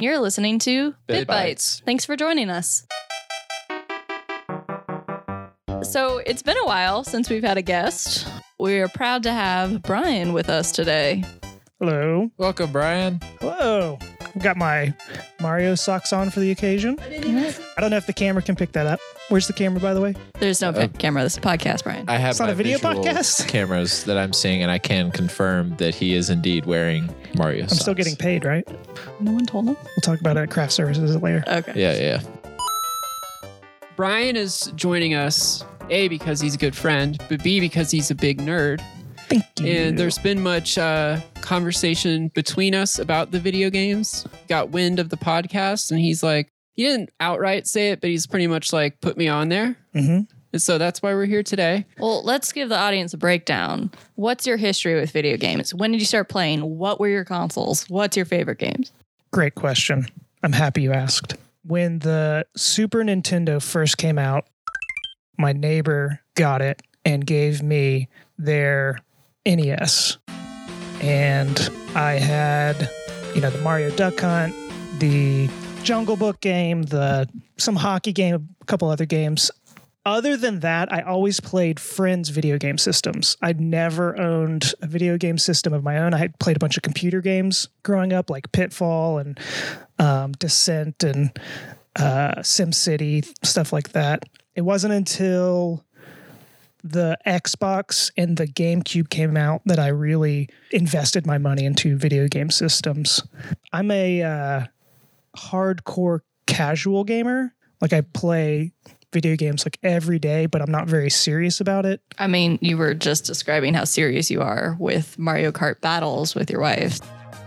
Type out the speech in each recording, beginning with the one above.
You're listening to Bit Bit Bites. Thanks for joining us. So, it's been a while since we've had a guest. We're proud to have Brian with us today. Hello. Welcome, Brian. Hello. I've got my Mario socks on for the occasion. I don't know if the camera can pick that up. Where's the camera, by the way? There's no Uh, camera. This is a podcast, Brian. I have It's not my a video visual podcast? cameras that I'm seeing, and I can confirm that he is indeed wearing Mario. I'm still getting paid, right? no one told him? We'll talk about it at craft services later. Okay. Yeah, yeah. Brian is joining us, A, because he's a good friend, but B, because he's a big nerd. Thank you. And there's been much uh, conversation between us about the video games. Got wind of the podcast, and he's like, he didn't outright say it, but he's pretty much like, put me on there. hmm And so that's why we're here today. Well, let's give the audience a breakdown. What's your history with video games? When did you start playing? What were your consoles? What's your favorite games? Great question. I'm happy you asked. When the Super Nintendo first came out, my neighbor got it and gave me their NES. And I had, you know, the Mario Duck Hunt, the Jungle Book game, the some hockey game, a couple other games. Other than that, I always played friends' video game systems. I'd never owned a video game system of my own. I had played a bunch of computer games growing up, like Pitfall and um, Descent and uh, SimCity, stuff like that. It wasn't until the Xbox and the GameCube came out that I really invested my money into video game systems. I'm a uh, hardcore casual gamer. Like I play video games like every day, but I'm not very serious about it. I mean, you were just describing how serious you are with Mario Kart battles with your wife.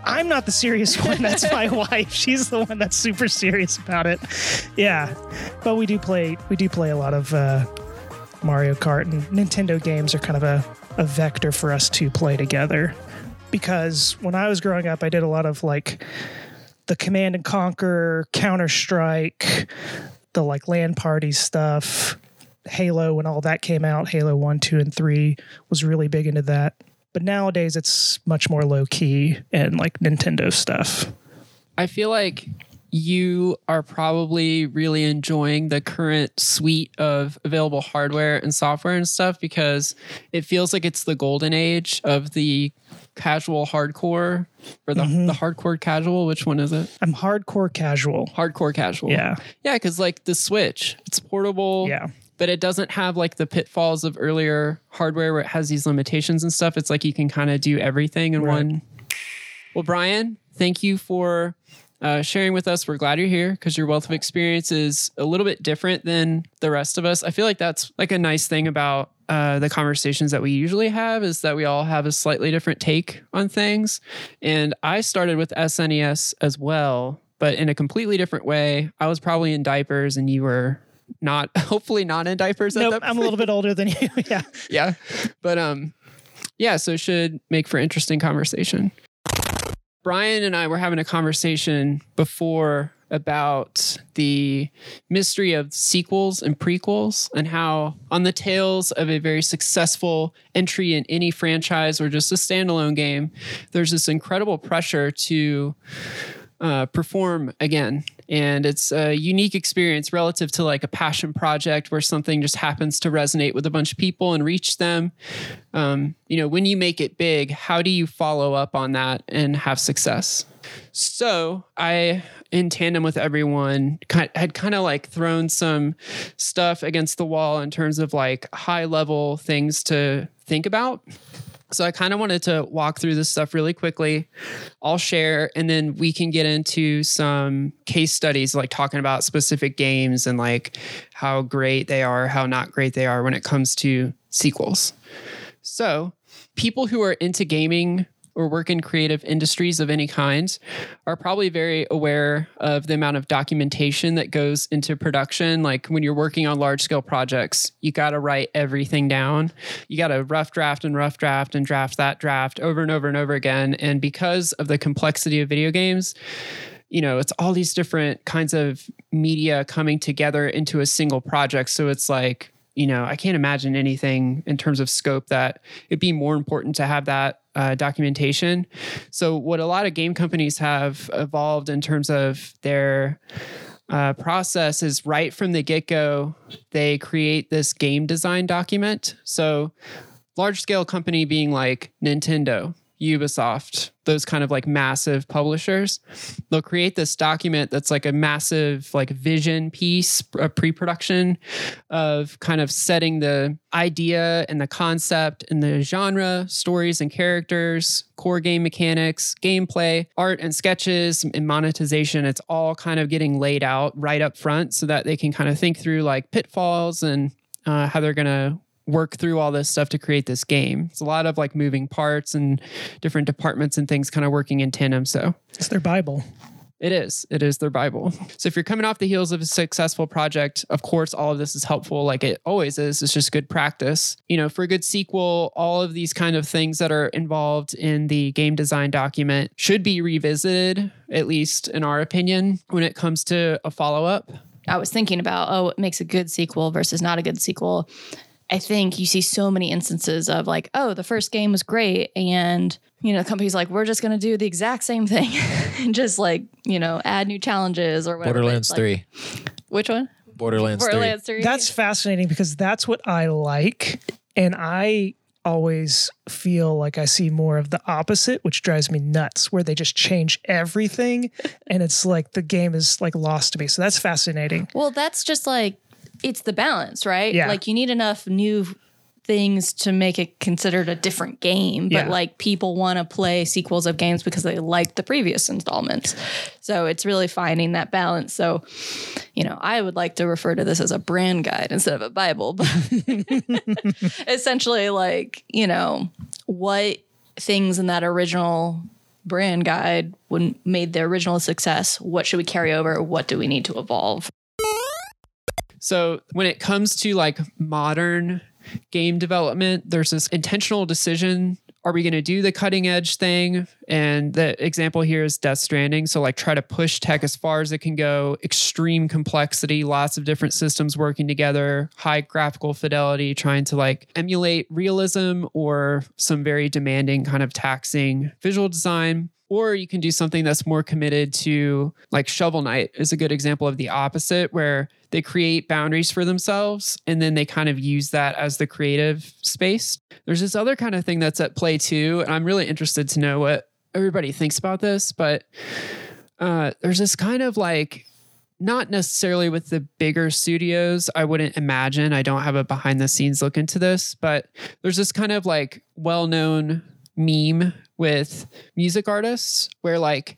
I'm not the serious one. That's my wife. She's the one that's super serious about it. Yeah, but we do play. We do play a lot of uh, Mario Kart and Nintendo games are kind of a, a vector for us to play together. Because when I was growing up, I did a lot of like the Command and Conquer, Counter Strike, the like LAN party stuff. Halo, when all that came out, Halo 1, 2, and 3 was really big into that. But nowadays it's much more low key and like Nintendo stuff. I feel like you are probably really enjoying the current suite of available hardware and software and stuff because it feels like it's the golden age of the casual hardcore or the, Mhm. the hardcore casual. Which one is it? I'm hardcore casual. Hardcore casual. Yeah. Yeah, because like the Switch, it's portable. Yeah. But it doesn't have like the pitfalls of earlier hardware where it has these limitations and stuff. It's like you can kind of do everything in Right. one. Well, Brian, thank you for uh, sharing with us. We're glad you're here because your wealth of experience is a little bit different than the rest of us. I feel like that's like a nice thing about uh, the conversations that we usually have is that we all have a slightly different take on things. And I started with SNES as well, but in a completely different way. I was probably in diapers and you were not hopefully not in diapers at Nope, I'm a little bit older than you. yeah. yeah but um yeah so it should make for interesting conversation brian and i were having a conversation before about the mystery of sequels and prequels and how on the tails of a very successful entry in any franchise or just a standalone game there's this incredible pressure to uh, perform again. And it's a unique experience relative to like a passion project where something just happens to resonate with a bunch of people and reach them. Um, you know, when you make it big, how do you follow up on that and have success? So I, in tandem with everyone, had kind of like thrown some stuff against the wall in terms of like high level things to think about. So I kind of wanted to walk through this stuff really quickly. I'll share, and then we can get into some case studies, like talking about specific games and like how great they are, how not great they are when it comes to sequels. So, people who are into gaming or work in creative industries of any kind are probably very aware of the amount of documentation that goes into production. Like when you're working on large scale projects, you got to write everything down. You got to rough draft and rough draft and draft that draft over and over and over again. And because of the complexity of video games, you know, it's all these different kinds of media coming together into a single project. So it's like you know, I can't imagine anything in terms of scope that it'd be more important to have that uh, documentation. So, what a lot of game companies have evolved in terms of their uh, process is right from the get go, they create this game design document. So, large scale company being like Nintendo, Ubisoft, those kind of like massive publishers, they'll create this document that's like a massive like vision piece, a pre-production of kind of setting the idea and the concept and the genre, stories and characters, core game mechanics, gameplay, art and sketches and monetization. It's all kind of getting laid out right up front so that they can kind of think through like pitfalls and uh, how they're going to work through all this stuff to create this game. It's a lot of like moving parts and different departments and things kind of working in tandem. So It's their Bible. it is. It is their Bible. So if you're coming off the heels of a successful project, of course, all of this is helpful, like it always is. It's just good practice. You know, for a good sequel, all of these kind of things that are involved in the game design document should be revisited, at least in our opinion, when it comes to a follow up. I was thinking about, oh, it makes a good sequel versus not a good sequel. I think you see so many instances of like, oh, the first game was great. And, you know, the company's like, we're just going to do the exact same thing and just like, you know, add new challenges or whatever. Borderlands like- 3. Which one? Borderlands, Borderlands 3. That's fascinating because that's what I like. And I always feel like I see more of the opposite, which drives me nuts, where they just change everything and it's like the game is like lost to me. So that's fascinating. Well, that's just like it's the balance, right? Yeah. Like you need enough new things to make it considered a different game, but Yeah. like people want to play sequels of games because they like the previous installments. So it's really finding that balance. So, you know, I would like to refer to this as a brand guide instead of a Bible, but essentially like, you know, what things in that original brand guide when made the original success, what should we carry over? What do we need to evolve? So when it comes to like modern game development, there's this intentional decision. Are we going to do the cutting edge thing? And the example here is Death Stranding. So, like, try to push tech as far as it can go, extreme complexity, lots of different systems working together, high graphical fidelity, trying to like emulate realism or some very demanding kind of taxing visual design. Or you can do something that's more committed to, like Shovel Knight is a good example of the opposite, where they create boundaries for themselves and then they kind of use that as the creative space. There's this other kind of thing that's at play too. And I'm really interested to know what everybody thinks about this, but uh, there's this kind of like, not necessarily with the bigger studios, I wouldn't imagine. I don't have a behind the scenes look into this, but there's this kind of like well known meme with music artists where like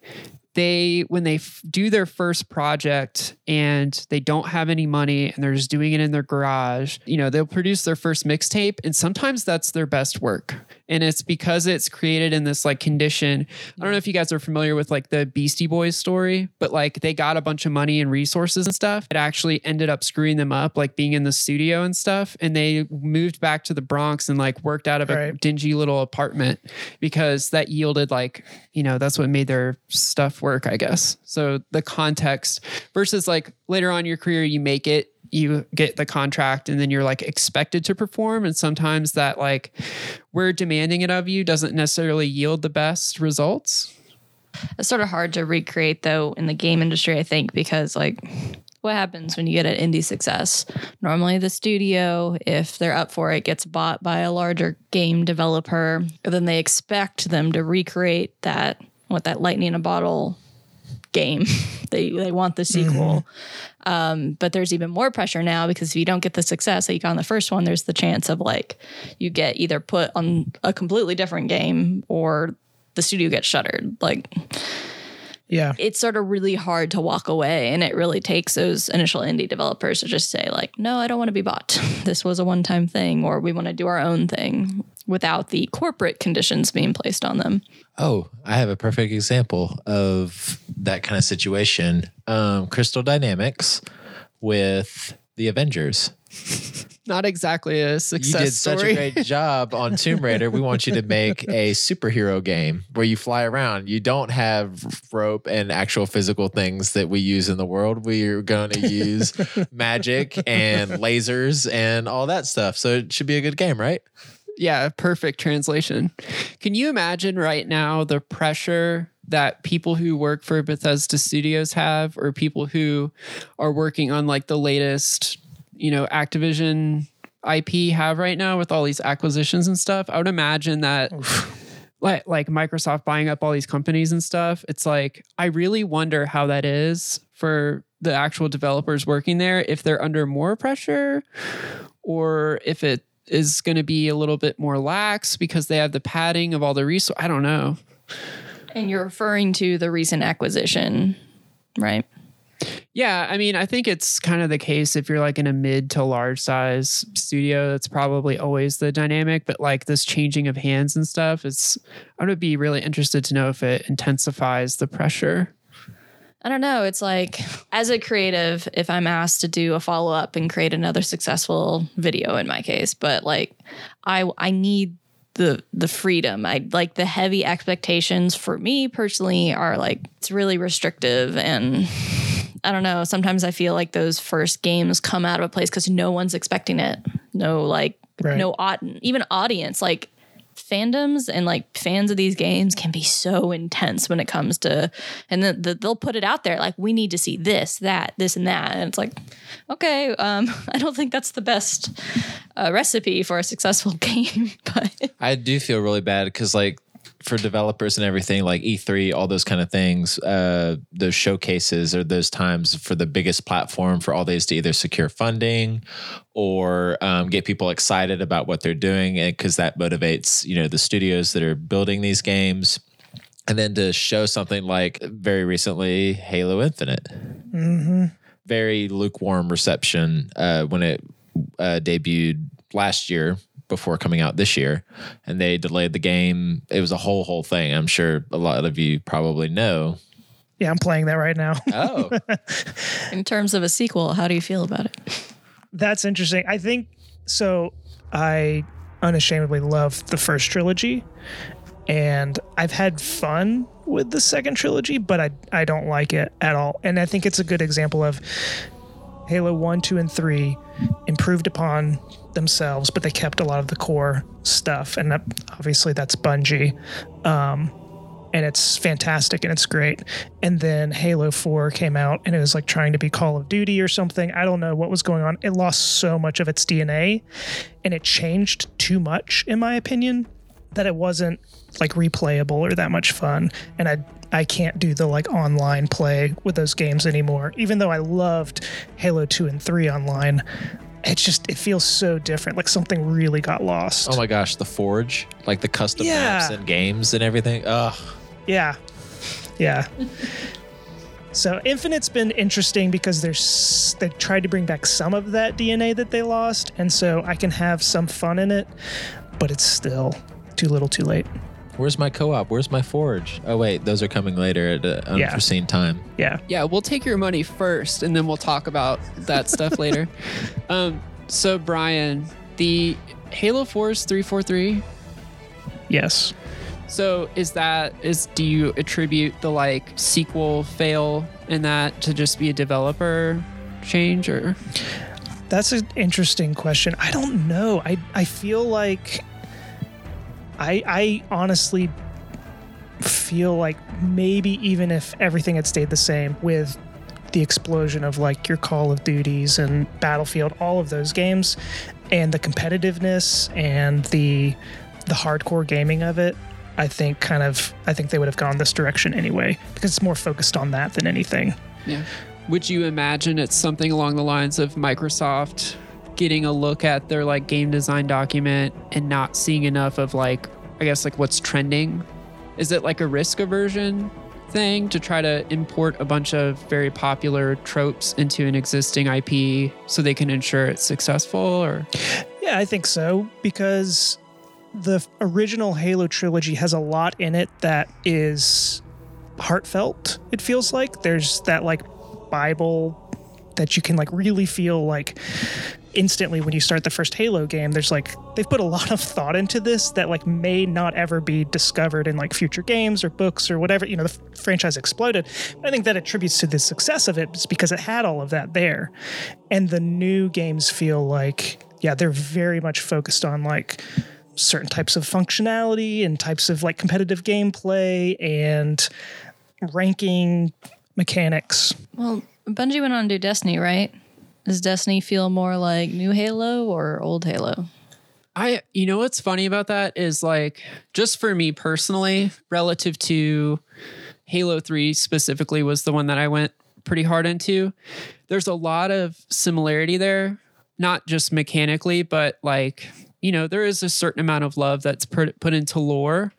they when they f- do their first project and they don't have any money and they're just doing it in their garage you know they'll produce their first mixtape and sometimes that's their best work and it's because it's created in this like condition. I don't know if you guys are familiar with like the beastie boys story but like they got a bunch of money and resources and stuff. It actually ended up screwing them up like being in the studio and stuff. And they moved back to the bronx and like worked out of a Right. dingy little apartment because that yielded like you know that's what made their stuff work i guess. So the context versus like later on in your career you make it you get the contract and then you're like expected to perform and sometimes that like we're demanding it of you doesn't necessarily yield the best results It's sort of hard to recreate though in the game industry, I think, because like what happens when you get an indie success? Normally the studio, if they're up for it, gets bought by a larger game developer. Then they expect them to recreate that what that lightning in a bottle game. they they want the mm-hmm. sequel. Um, but there's even more pressure now because if you don't get the success that you got on the first one, there's the chance of like you get either put on a completely different game or the studio gets shuttered. Like Yeah. it's sort of really hard to walk away and it really takes those initial indie developers to just say like no i don't want to be bought this was a one-time thing or we want to do our own thing without the corporate conditions being placed on them Oh, I have a perfect example of that kind of situation. Um, Crystal Dynamics with the Avengers. Not exactly a success. You did story. such a great job on Tomb Raider. We want you to make a superhero game where you fly around. You don't have rope and actual physical things that we use in the world. We're going to use magic and lasers and all that stuff. So it should be a good game, right? Yeah, perfect translation. Can you imagine right now the pressure that people who work for Bethesda Studios have, or people who are working on like the latest, you know, Activision IP have right now with all these acquisitions and stuff? I would imagine that. Like, like Microsoft buying up all these companies and stuff. It's like, I really wonder how that is for the actual developers working there, if they're under more pressure or if it is going to be a little bit more lax because they have the padding of all the resources. I don't know. And you're referring to the recent acquisition, right? Yeah, I mean, I think it's kind of the case if you're like in a mid to large size studio, that's probably always the dynamic. But like this changing of hands and stuff, it's I would be really interested to know if it intensifies the pressure. I don't know. It's like, as a creative, if I'm asked to do a follow up and create another successful video, in my case, but like, I I need the the freedom. I like the heavy expectations for me personally are like it's really restrictive and. I don't know. Sometimes I feel like those first games come out of a place because no one's expecting it. No, like, Right. no, even audience, like fandoms and like fans of these games can be so intense when it comes to and then the, they'll put it out there like we need to see this that this and that and it's like okay um i don't think that's the best uh, recipe for a successful game but I do feel really bad because, like, for developers and everything, like E3, all those kind of things, uh, those showcases are those times for the biggest platform for all these to either secure funding or um, get people excited about what they're doing, and because that motivates, you know, the studios that are building these games. And then to show something like very recently, Halo Infinite, hmm very lukewarm reception uh, when it uh, debuted last year before coming out this year and they delayed the game it was a whole whole thing i'm sure a lot of you probably know Yeah, I'm playing that right now. oh in terms of a sequel how do you feel about it That's interesting. I think so. I unashamedly love the first trilogy, and I've had fun with the second trilogy, but I I don't like it at all. And I think it's a good example of Halo 1, 2, and 3 improved upon themselves, but they kept a lot of the core stuff. And that, obviously, that's Bungie. Um, and it's fantastic and it's great. And then Halo 4 came out and it was like trying to be Call of Duty or something. I don't know what was going on. It lost so much of its DNA and it changed too much, in my opinion, that it wasn't like replayable or that much fun. And I I can't do the like online play with those games anymore. Even though I loved Halo 2 and 3 online, it's just it feels so different. Like something really got lost. oh my gosh the forge like the custom Yeah. maps and games and everything Ugh. Yeah. Yeah. so Infinite's been interesting because there's they tried to bring back some of that DNA that they lost, and so I can have some fun in it, but it's still too little, too late. Where's my co-op where's my forge oh wait those are coming later at an Yeah. unforeseen time Yeah. Yeah, we'll take your money first and then we'll talk about that stuff later. Um, so Brian, the Halo Force 343. Yes. So is that is do you attribute the like sequel fail in that to just be a developer change or That's an interesting question. I don't know. I I feel like I I honestly feel like maybe even if everything had stayed the same with the explosion of like your Call of Duties and Battlefield, all of those games, and the competitiveness and the the hardcore gaming of it, I think kind of I think they would have gone this direction anyway because it's more focused on that than anything. yeah. Would you imagine it's something along the lines of Microsoft getting a look at their like game design document and not seeing enough of like I guess like what's trending? Is it like a risk aversion thing to try to import a bunch of very popular tropes into an existing IP so they can ensure it's successful or Yeah, I think so because the original Halo trilogy has a lot in it that is heartfelt. It feels like there's that like Bible that you can like really feel like instantly when you start the first Halo game, there's like they've put a lot of thought into this that like may not ever be discovered in like future games or books or whatever. You know, the f- franchise exploded. But I think that attributes to the success of it is because it had all of that there. And the new games feel like, yeah, they're very much focused on like certain types of functionality and types of like competitive gameplay and ranking mechanics. Well, Bungie went on to do Destiny, right? Does Destiny feel more like new Halo or old Halo? I you know what's funny about that is like just for me personally, relative to Halo 3 specifically was the one that I went pretty hard into. There's a lot of similarity there, not just mechanically, but like you know, there is a certain amount of love that's put, put into lore.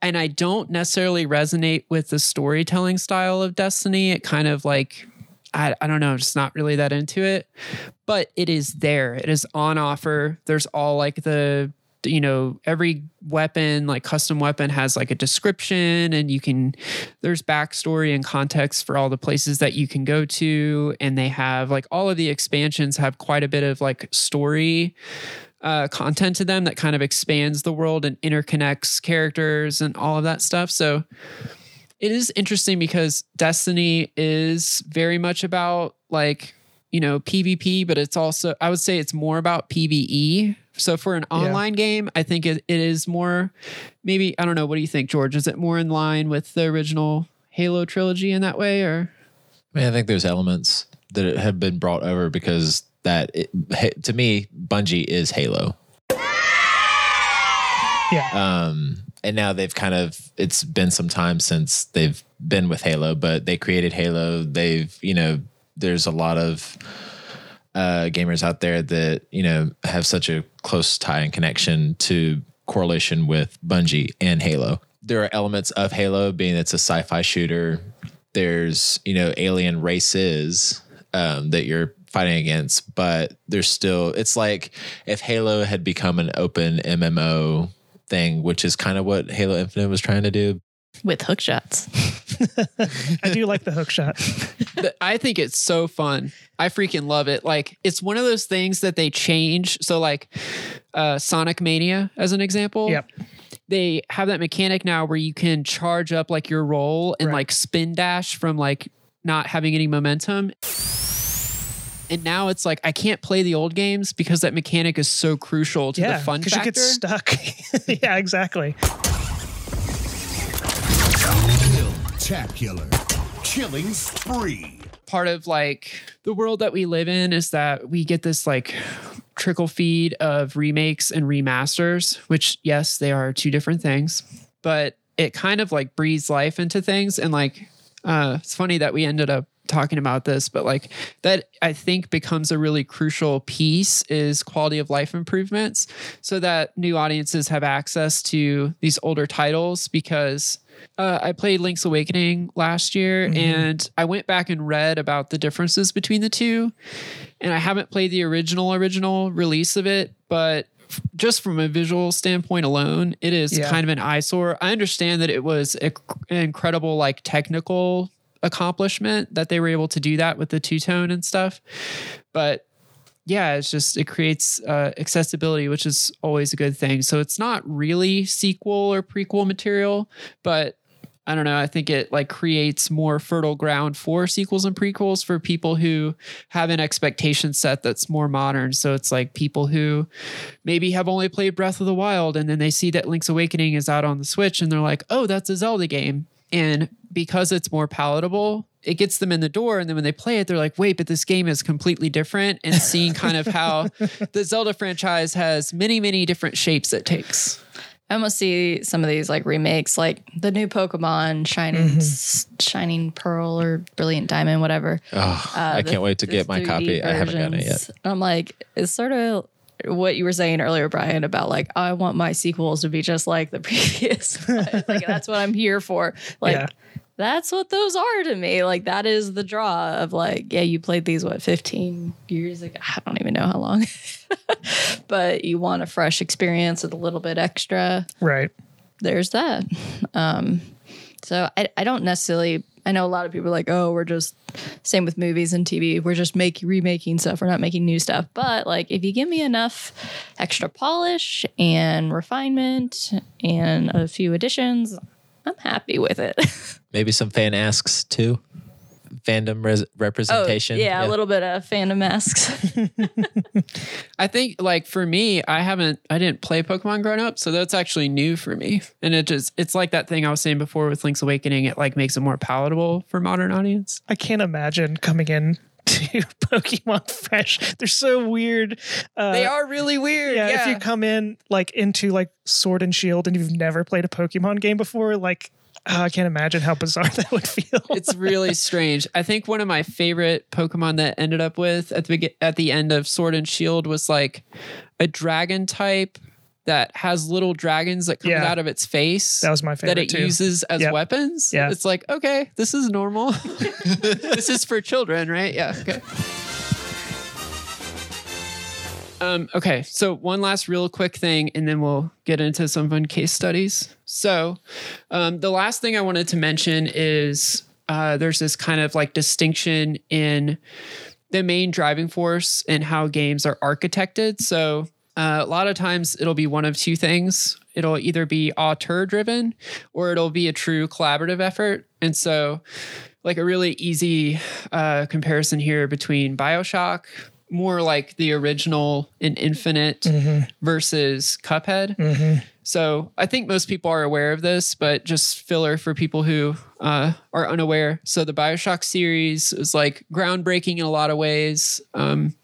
And I don't necessarily resonate with the storytelling style of Destiny. It kind of like I, I don't know, just not really that into it. But it is there. It is on offer. There's all like the you know every weapon like custom weapon has like a description and you can there's backstory and context for all the places that you can go to and they have like all of the expansions have quite a bit of like story uh, content to them that kind of expands the world and interconnects characters and all of that stuff so it is interesting because Destiny is very much about like, you know, PvP, but it's also, I would say it's more about PvE. So for an online game, I think it, it is more, maybe, I don't know. What do you think, George? Is it more in line with the original Halo trilogy in that way or? I mean, I think there's elements that have been brought over because that it, to me, Bungie is Halo. Yeah. Um, and now they've kind of it's been some time since they've been with Halo, but they created Halo. They've you know there's a lot of uh, gamers out there that you know have such a close tie and connection to correlation with Bungie and Halo. There are elements of Halo being it's a sci-fi shooter. There's you know alien races um, that you're fighting against, but there's still it's like if Halo had become an open MMO thing, which is kind of what Halo Infinite was trying to do. With hook shots. I do like the hook shot. I think it's so fun. I freaking love it. Like it's one of those things that they change. So like uh Sonic Mania as an example. Yep. They have that mechanic now where you can charge up like your roll and Right. like spin dash from like not having any momentum. And now it's like I can't play the old games because that mechanic is so crucial to yeah. the fun Because you get stuck. yeah, exactly. Spectacular. Killing spree. part of like the world that we live in is that we get this like trickle feed of remakes and remasters, which yes, they are two different things, but it kind of like breathes life into things. And like, uh, it's funny that we ended up talking about this, but like that I think becomes a really crucial piece is quality of life improvements so that new audiences have access to these older titles because uh, I played Link's Awakening last year and I went back and read about the differences between the two. And I haven't played the original, original release of it, but just from a visual standpoint alone, it is Yeah. kind of an eyesore. I understand that it was an incredible, like, technical accomplishment that they were able to do that with the two tone and stuff. But yeah, it's just it creates uh, accessibility, which is always a good thing. So it's not really sequel or prequel material, but I don't know. I think it like creates more fertile ground for sequels and prequels for people who have an expectation set that's more modern. So it's like people who maybe have only played Breath of the Wild and then they see that Link's Awakening is out on the Switch and they're like, oh, that's a Zelda game. And because it's more palatable, it gets them in the door. And then when they play it, they're like, wait, but this game is completely different. And seeing kind of how the Zelda franchise has many, many different shapes it takes. I almost see some of these like remakes, like the new Pokemon Shining S- Shining Pearl or Brilliant Diamond, whatever. Oh, Uh, I the- can't wait to get my 3D copy. I haven't gotten it yet. I'm like, it's sort of what you were saying earlier, Brian, about like I want my sequels to be just like the previous. like that's what I'm here for. Like Yeah. that's what those are to me. Like that is the draw of like, yeah, you played these what 15 years ago. I don't even know how long, but you want a fresh experience with a little bit extra Right. there's that. Um, so I, I don't necessarily, I know a lot of people are like, oh, we're just same with movies and TV. We're just making remaking stuff. We're not making new stuff. But like, if you give me enough extra polish and refinement and a few additions, I'm happy with it. Maybe some fan asks too. Fandom res- representation. Oh, yeah, a little bit of fandom masks. I think like for me, I haven't I didn't play Pokemon growing up, so that's actually new for me. And it just it's like that thing I was saying before with Link's Awakening, it like makes it more palatable for modern audience. I can't imagine coming in to Pokemon Fresh. They're so weird. Uh, they are really weird. Yeah, Yeah, if you come in like into like Sword and Shield and you've never played a Pokemon game before, like uh, I can't imagine how bizarre that would feel. it's really strange. I think one of my favorite Pokemon that ended up with at the at the end of Sword and Shield was like a dragon type that has little dragons that come Yeah. out of its face. that was my favorite that it too. uses as Yep. weapons. Yeah. It's like, okay, this is normal. this is for children, right? Yeah. Okay. Um, okay, so one last real quick thing, and then we'll get into some fun case studies. So, um, the last thing I wanted to mention is uh, there's this kind of like distinction in the main driving force and how games are architected. So uh, a lot of times it'll be one of two things. It'll either be auteur driven or it'll be a true collaborative effort. And so, like a really easy uh, comparison here between Bioshock, more like the original and Infinite versus Cuphead. So I think most people are aware of this, but just filler for people who uh, are unaware. So the Bioshock series is like groundbreaking in a lot of ways. Um,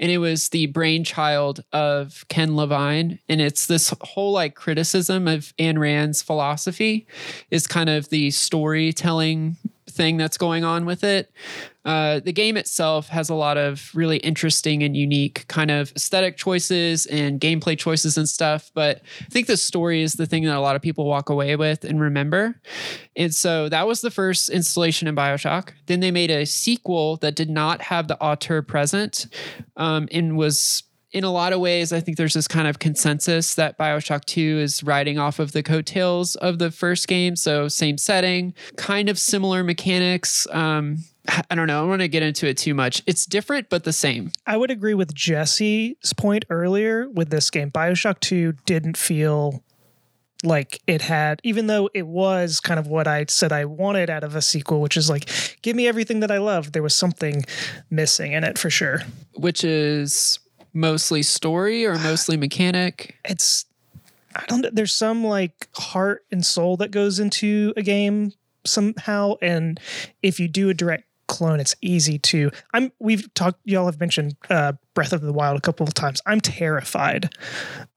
and it was the brainchild of Ken Levine. And it's this whole like criticism of Ayn Rand's philosophy is kind of the storytelling thing that's going on with it. Uh, the game itself has a lot of really interesting and unique kind of aesthetic choices and gameplay choices and stuff. But I think the story is the thing that a lot of people walk away with and remember. And so that was the first installation in Bioshock. Then they made a sequel that did not have the auteur present um, and was in a lot of ways, I think there's this kind of consensus that Bioshock 2 is riding off of the coattails of the first game. So, same setting, kind of similar mechanics. Um, I don't know. I don't want to get into it too much. It's different, but the same. I would agree with Jesse's point earlier with this game. Bioshock 2 didn't feel like it had, even though it was kind of what I said I wanted out of a sequel, which is like, give me everything that I love. There was something missing in it for sure. which is mostly story or mostly mechanic. It's, I don't know, there's some like heart and soul that goes into a game somehow. And if you do a direct clone, it's easy to. I'm, we've talked, y'all have mentioned uh, Breath of the Wild a couple of times. I'm terrified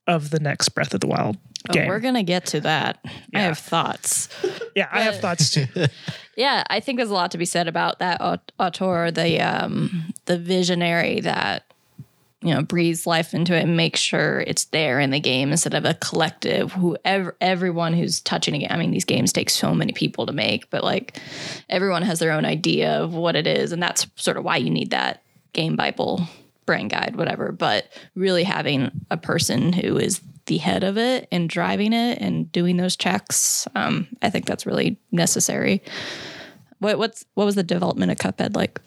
of the next Breath of the Wild Oh, game. we're gonna get to that. I have thoughts. Yeah, I have thoughts too. Yeah, I think there's a lot to be said about that aut- auteur, the um, the visionary that you know breathes life into it and makes sure it's there in the game instead of a collective. Whoever everyone who's touching a game. I mean, these games take so many people to make, but like everyone has their own idea of what it is, and that's sort of why you need that game bible, brain guide, whatever. But really having a person who is the head of it and driving it and doing those checks, um, I think that's really necessary. What what's what was the development of Cuphead like?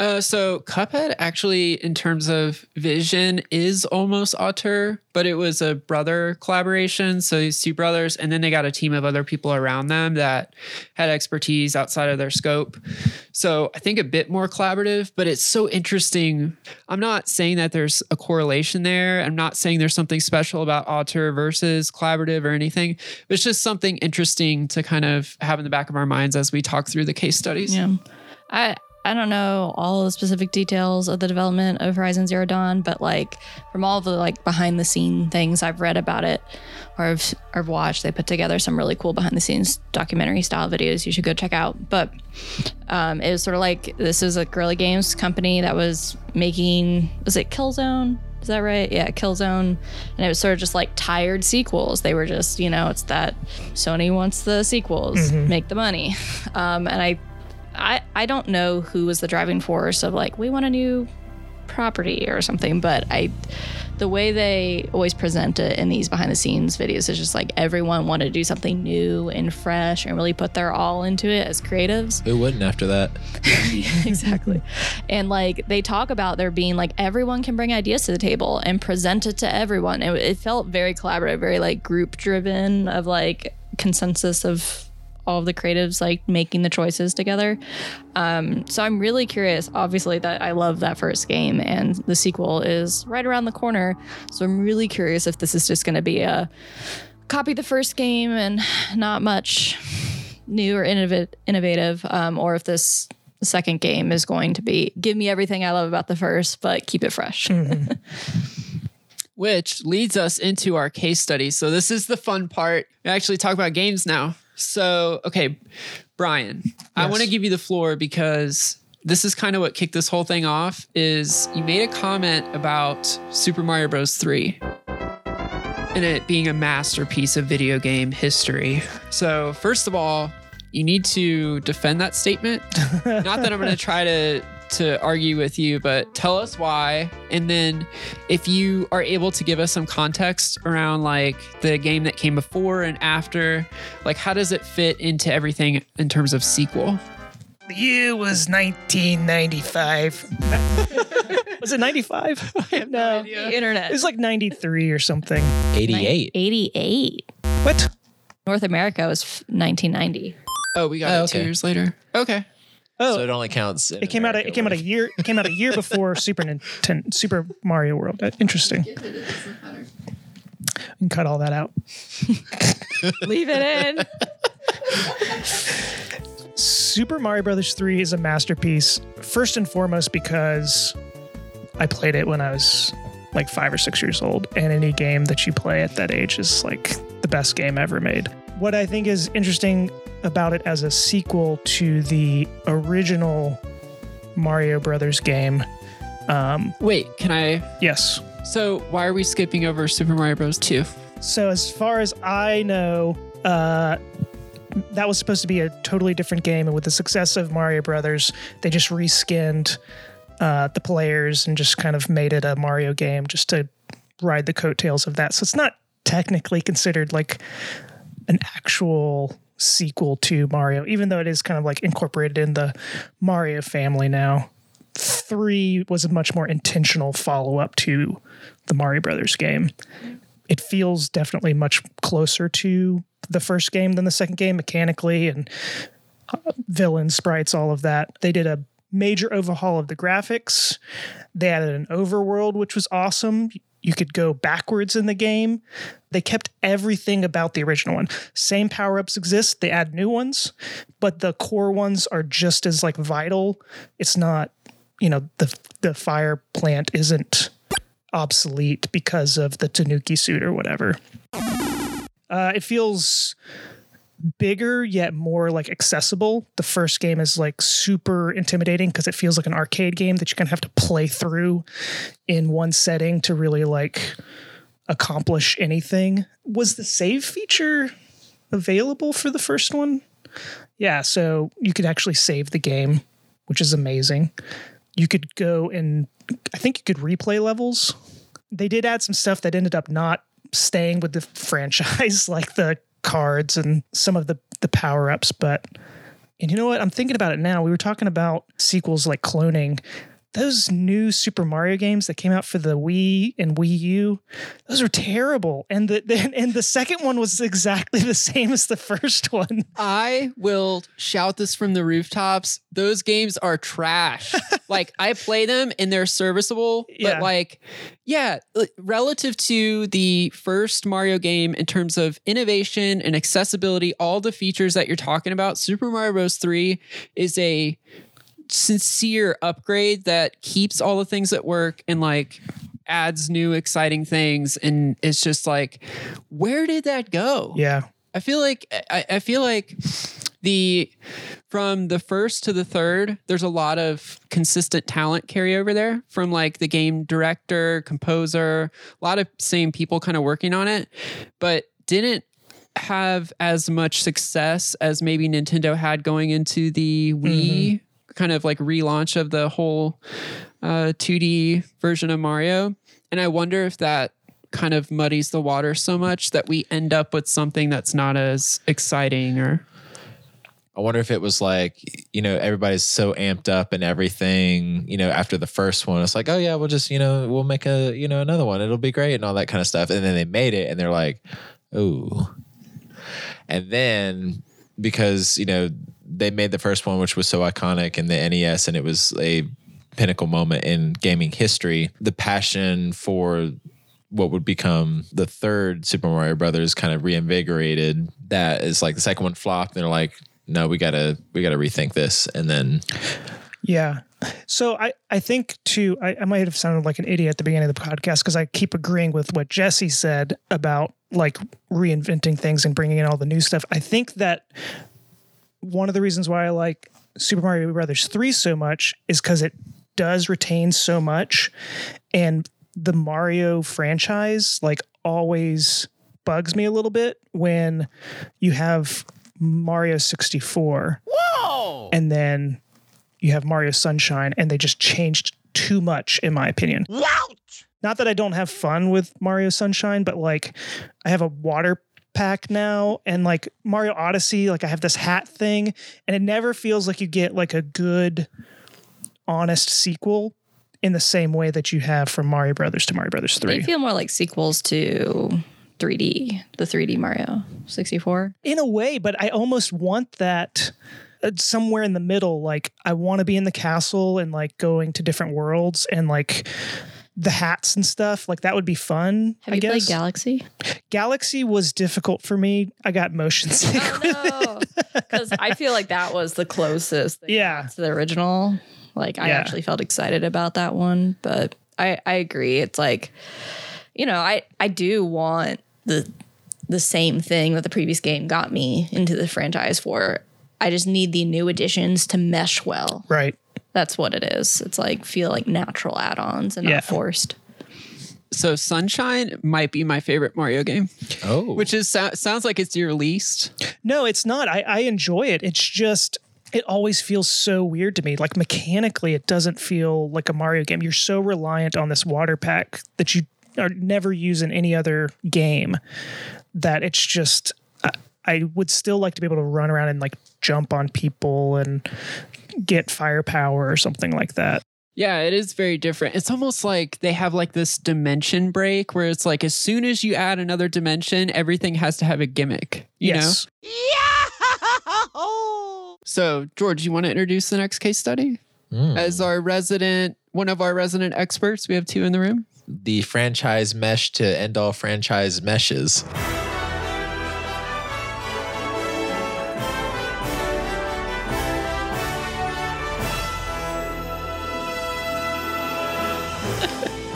Uh, so Cuphead actually, in terms of vision, is almost auteur, but it was a brother collaboration. So these two brothers, and then they got a team of other people around them that had expertise outside of their scope. So I think a bit more collaborative, but it's so interesting. I'm not saying that there's a correlation there. I'm not saying there's something special about auteur versus collaborative or anything. But it's just something interesting to kind of have in the back of our minds as we talk through the case studies. Yeah, I I don't know all the specific details of the development of Horizon Zero Dawn, but like from all the like behind the scene things I've read about it or I've, or watched, they put together some really cool behind the scenes documentary style videos you should go check out. But um, it was sort of like this is a Guerrilla Games company that was making was it Killzone? Is that right? Yeah, Killzone. And it was sort of just like tired sequels. They were just, you know, it's that Sony wants the sequels, make the money. Um, and I I I don't know who was the driving force of like we want a new property or something. But I, the way they always present it in these behind the scenes videos is just like everyone wanted to do something new and fresh and really put their all into it as creatives. Who wouldn't after that? exactly. And like they talk about there being like everyone can bring ideas to the table and present it to everyone. It, it felt very collaborative, very like group driven of like consensus of all of the creatives like making the choices together. Um, so I'm really curious. Obviously, that I love that first game, and the sequel is right around the corner. So I'm really curious if this is just going to be a copy the first game and not much new or innov- innovative, um, or if this second game is going to be give me everything I love about the first, but keep it fresh. which leads us into our case study. So this is the fun part. We actually talk about games now. So, okay, Brian, I want to give you the floor because this is kind of what kicked this whole thing off is you made a comment about Super Mario Bros. 3 and it being a masterpiece of video game history. So, first of all, you need to defend that statement. Not that I'm going to try to to argue with you, but tell us why. And then if you are able to give us some context around like the game that came before and after, like how does it fit into everything in terms of sequel? The year was 1995. was it 95? I have No. The internet. It was like 93 or something. 88. 88. What? North America was 1990. Oh, we got Oh, it two years later. Okay. Oh, So it only counts. in it came out. A, America it came out a year. It came out a year before Super Nintendo, Super Mario World. Uh, Interesting. And cut all that out. Leave it in. Super Mario Brothers 3 is a masterpiece, first and foremost because I played it when I was like five or six years old, and any game that you play at that age is like the best game ever made. What I think is interesting about it as a sequel to the original Mario Brothers game, um, Wait, can I yes. so why are we skipping over Super Mario Bros. 2? So as far as I know, uh, that was supposed to be a totally different game, and with the success of Mario Brothers, they just reskinned uh, the players and just kind of made it a Mario game just to ride the coattails of that. So it's not technically considered like an actual sequel to Mario, even though it is kind of like incorporated in the Mario family now. Three was a much more intentional follow up to the Mario Brothers game. It feels definitely much closer to the first game than the second game mechanically and uh, villain sprites all of that. They did a major overhaul of the graphics. They added an overworld which was awesome. You could go backwards in the game they kept everything about the original one same power-ups exist they add new ones but the core ones are just as like vital it's not you know the the fire plant isn't obsolete because of the Tanuki suit or whatever. Uh, it feels bigger yet more like accessible. The first game is like super intimidating because it feels like an arcade game that you kind of have to play through in one setting to really like accomplish anything. Was the save feature available for the first one? Yeah, so you could actually save the game, which is amazing. You could go and I think you could replay levels. They did add some stuff that ended up not staying with the franchise, like the cards and some of the the power ups. But and you know what? I'm thinking about it now. We were talking about sequels like cloning. Those new Super Mario games that came out for the Wii and Wii U, those were terrible. And the, and the second one was exactly the same as the first one. I will shout this from the rooftops. Those games are trash. like I play them and they're serviceable, Yeah. but like yeah, relative to the first Mario game in terms of innovation and accessibility, all the features that you're talking about, Super Mario Bros. 3 is a sincere upgrade that keeps all the things that work and like adds new exciting things and it's just like where did that go? Yeah. I feel like I, I feel like the from the first to the third, there's a lot of consistent talent carryover there from like the game director, composer, a lot of same people kind of working on it, but didn't have as much success as maybe Nintendo had going into the mm-hmm. Wii kind of like relaunch of the whole uh, 2D version of Mario. And I wonder if that kind of muddies the water so much that we end up with something that's not as exciting or I wonder if it was like, you know, everybody's so amped up and everything, you know, after the first one, it's like, oh yeah, we'll just, you know, we'll make a, you know, another one. It'll be great and all that kind of stuff. And then they made it and they're like, oh. And then because, you know, they made the first one, which was so iconic in the NES and it was a pinnacle moment in gaming history, the passion for what would become the third Super Mario Brothers kind of reinvigorated. That is like the second one flopped, and they're like, no, we gotta we gotta rethink this. And then Yeah. So I, I think too, I, I might have sounded like an idiot at the beginning of the podcast because I keep agreeing with what Jesse said about like reinventing things and bringing in all the new stuff. I think that one of the reasons why I like Super Mario Brothers 3 so much is because it does retain so much. And the Mario franchise, like, always bugs me a little bit when you have Mario 64 Whoa! and then you have Mario Sunshine, and they just changed too much, in my opinion. Not that I don't have fun with Mario Sunshine, but like I have a water pack now, and like Mario Odyssey, like I have this hat thing, and it never feels like you get like a good, honest sequel in the same way that you have from Mario Brothers to Mario Brothers 3. They 3. feel more like sequels to 3D, the 3D Mario 64. in a way, but I almost want that uh, somewhere in the middle. Like I want to be in the castle and like going to different worlds and like the hats and stuff. Like that would be fun. Have I you guess played Galaxy? Galaxy was difficult for me. I got motion sick. Oh no, because I feel like that was the closest. Yeah. to the original. Like I Yeah. actually felt excited about that one, but I I agree. It's like, you know, I I do want the the same thing that the previous game got me into the franchise for. I just need the new additions to mesh well. right. That's what it is. It's like feel like natural add-ons and Yeah. not forced. so Sunshine might be my favorite Mario game, oh, which is so- sounds like it's your least. No, it's not. I, I enjoy it. It's just it always feels so weird to me. Like mechanically, it doesn't feel like a Mario game. You're so reliant on this water pack that you are never use in any other game that it's just. I, I would still like to be able to run around and like jump on people and get firepower or something like that. Yeah, it is very different. It's almost like they have like this dimension break where it's like as soon as you add another dimension, everything has to have a gimmick. You yes. know? So, George, you want to introduce the next case study? Mm. As our resident, one of our resident experts, we have two in the room. the franchise mesh to end all franchise meshes.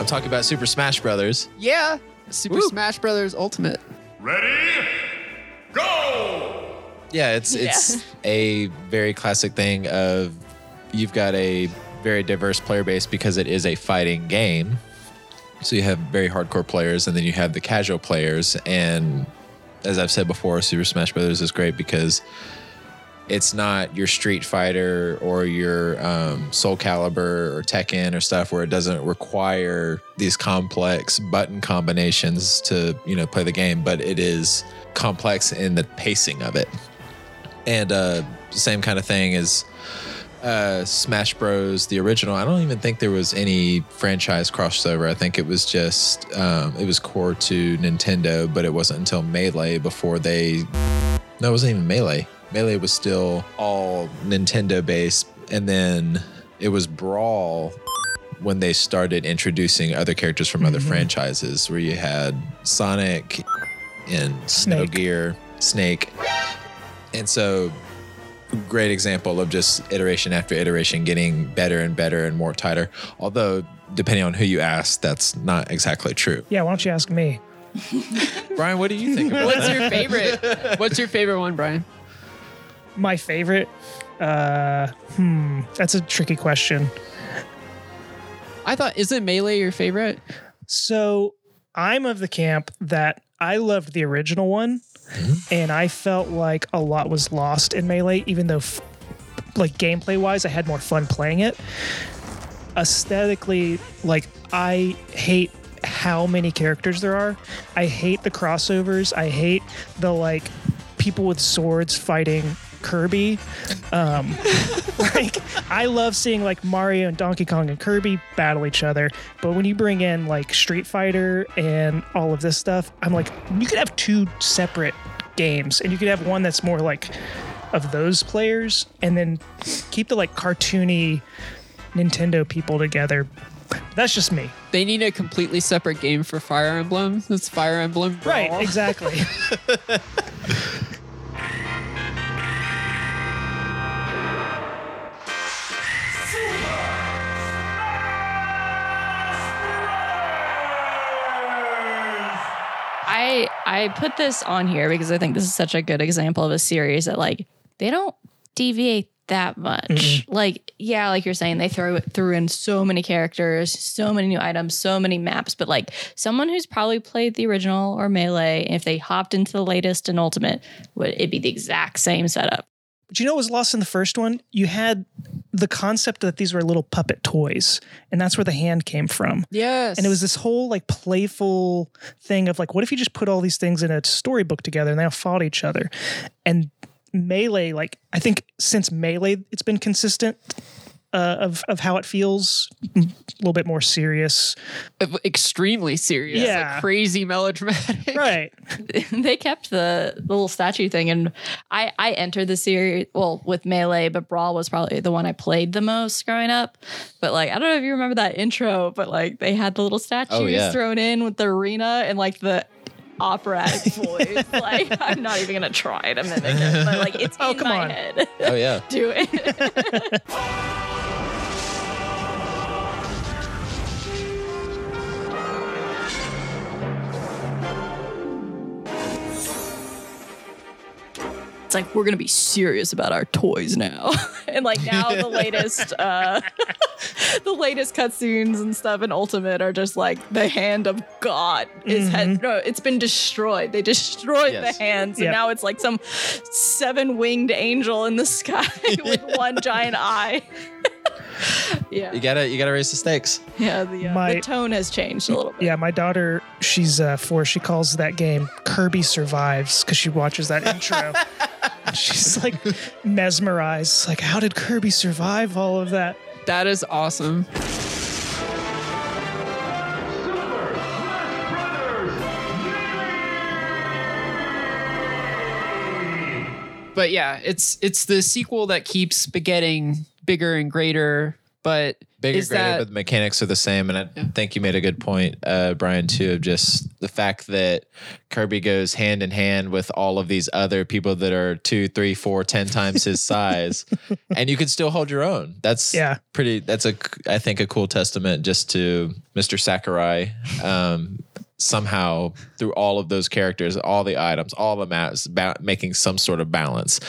I'm about Super Smash Brothers. Yeah. Super Woo. Smash Brothers Ultimate. Ready? Go! Yeah, it's it's a very classic thing of you've got a very diverse player base because it is a fighting game. So you have very hardcore players and then you have the casual players and as I've said before, Super Smash Brothers is great because it's not your Street Fighter or your um, Soul Calibur or Tekken or stuff where it doesn't require these complex button combinations to you know play the game, but it is complex in the pacing of it. And uh, same kind of thing as uh, Smash Bros. The original. I don't even think there was any franchise crossover. I think it was just um, it was core to Nintendo, but it wasn't until Melee before they. No, it wasn't even Melee. Melee was still all Nintendo based, and then it was Brawl when they started introducing other characters from other mm-hmm. franchises, where you had Sonic and Snow Snake. Gear, Snake, and so great example of just iteration after iteration getting better and better and more tighter. Although, depending on who you ask, that's not exactly true. Yeah. Why don't you ask me? Brian, what do you think about What's that? your favorite? What's your favorite one, Brian? My favorite. Uh, hmm. That's a tricky question. I thought isn't Melee your favorite? So I'm of the camp that I loved the original one, and I felt like a lot was lost in Melee, even though f- like gameplay wise, I had more fun playing it. Aesthetically, like I hate how many characters there are. I hate the crossovers. I hate the like people with swords fighting Kirby. Um, like I love seeing like Mario and Donkey Kong and Kirby battle each other, but when you bring in like Street Fighter and all of this stuff, I'm like you could have two separate games and you could have one that's more like of those players and then keep the like cartoony Nintendo people together. That's just me. They need a completely separate game for Fire Emblem. That's Fire Emblem. Brawl. Right, exactly. I I put this on here because I think this is such a good example of a series that like they don't deviate that much. Mm-hmm. Like yeah, like you're saying, they throw threw in so many characters, so many new items, so many maps. But like someone who's probably played the original or melee, if they hopped into the latest and ultimate, would it be the exact same setup? But you know what was lost in the first one? You had the concept that these were little puppet toys, and that's where the hand came from. Yes. And it was this whole like playful thing of like, what if you just put all these things in a storybook together and they all fought each other? And melee, like I think since melee, it's been consistent uh, of of how it feels, a little bit more serious, extremely serious. Yeah. Like crazy melodramatic. right? they kept the, the little statue thing and I I entered the series well with melee but brawl was probably the one I played the most growing up but like I don't know if you remember that intro but like they had the little statues Oh, yeah. thrown in with the arena and like the operatic voice like I'm not even gonna try to mimic it but like it's Oh, in come my on. head Oh yeah. do it it's like we're gonna be serious about our toys now. And like now the latest uh the latest cutscenes and stuff in ultimate are just like the hand of god is had no it's been destroyed. They destroyed Yes. the hands and now it's like some seven winged angel in the sky with one giant eye yeah You gotta you gotta raise the stakes. yeah the, uh, My- the tone has changed a little bit Yeah, my daughter, she's uh, four. She calls that game Kirby Survives because she watches that intro. she's like mesmerized. Like, how did Kirby survive all of that? That is awesome. But yeah, it's it's the sequel that keeps getting bigger and greater. But Bigger, is greater, that but the mechanics are the same. And I think you made a good point, uh, Brian, too, of just the fact that Kirby goes hand in hand with all of these other people that are two, three, four, ten times his size, and you can still hold your own. That's Yeah. pretty. That's a I think a cool testament just to Mr. Sakurai. Um, somehow through all of those characters, all the items, all the maps, ba- making some sort of balance.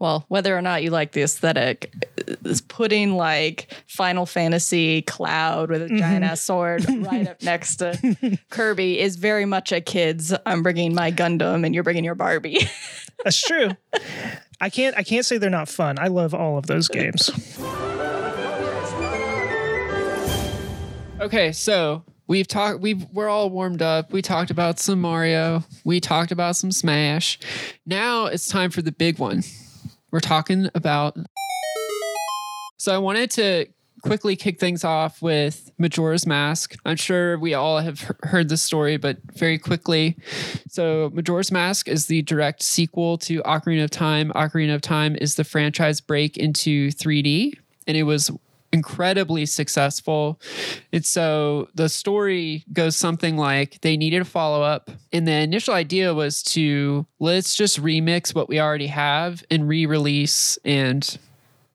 Well, whether or not you like the aesthetic, uh, is putting like Final Fantasy Cloud with a mm-hmm. giant ass sword right up next to Kirby is very much a kid's. I'm bringing my Gundam and you're bringing your Barbie. That's true. I can't. I can't say they're not fun. I love all of those games. Okay, so we've talked we've we're all warmed up. We talked about some Mario. We talked about some Smash. Now it's time for the big one. We're talking about So I wanted to quickly kick things off with Majora's Mask. I'm sure we all have heard this story, but very quickly. So Majora's Mask is the direct sequel to Ocarina of Time. Ocarina of Time is the franchise break into 3D, and it was incredibly successful. And so the story goes something like they needed a follow up. And the initial idea was to let's just remix what we already have and re release and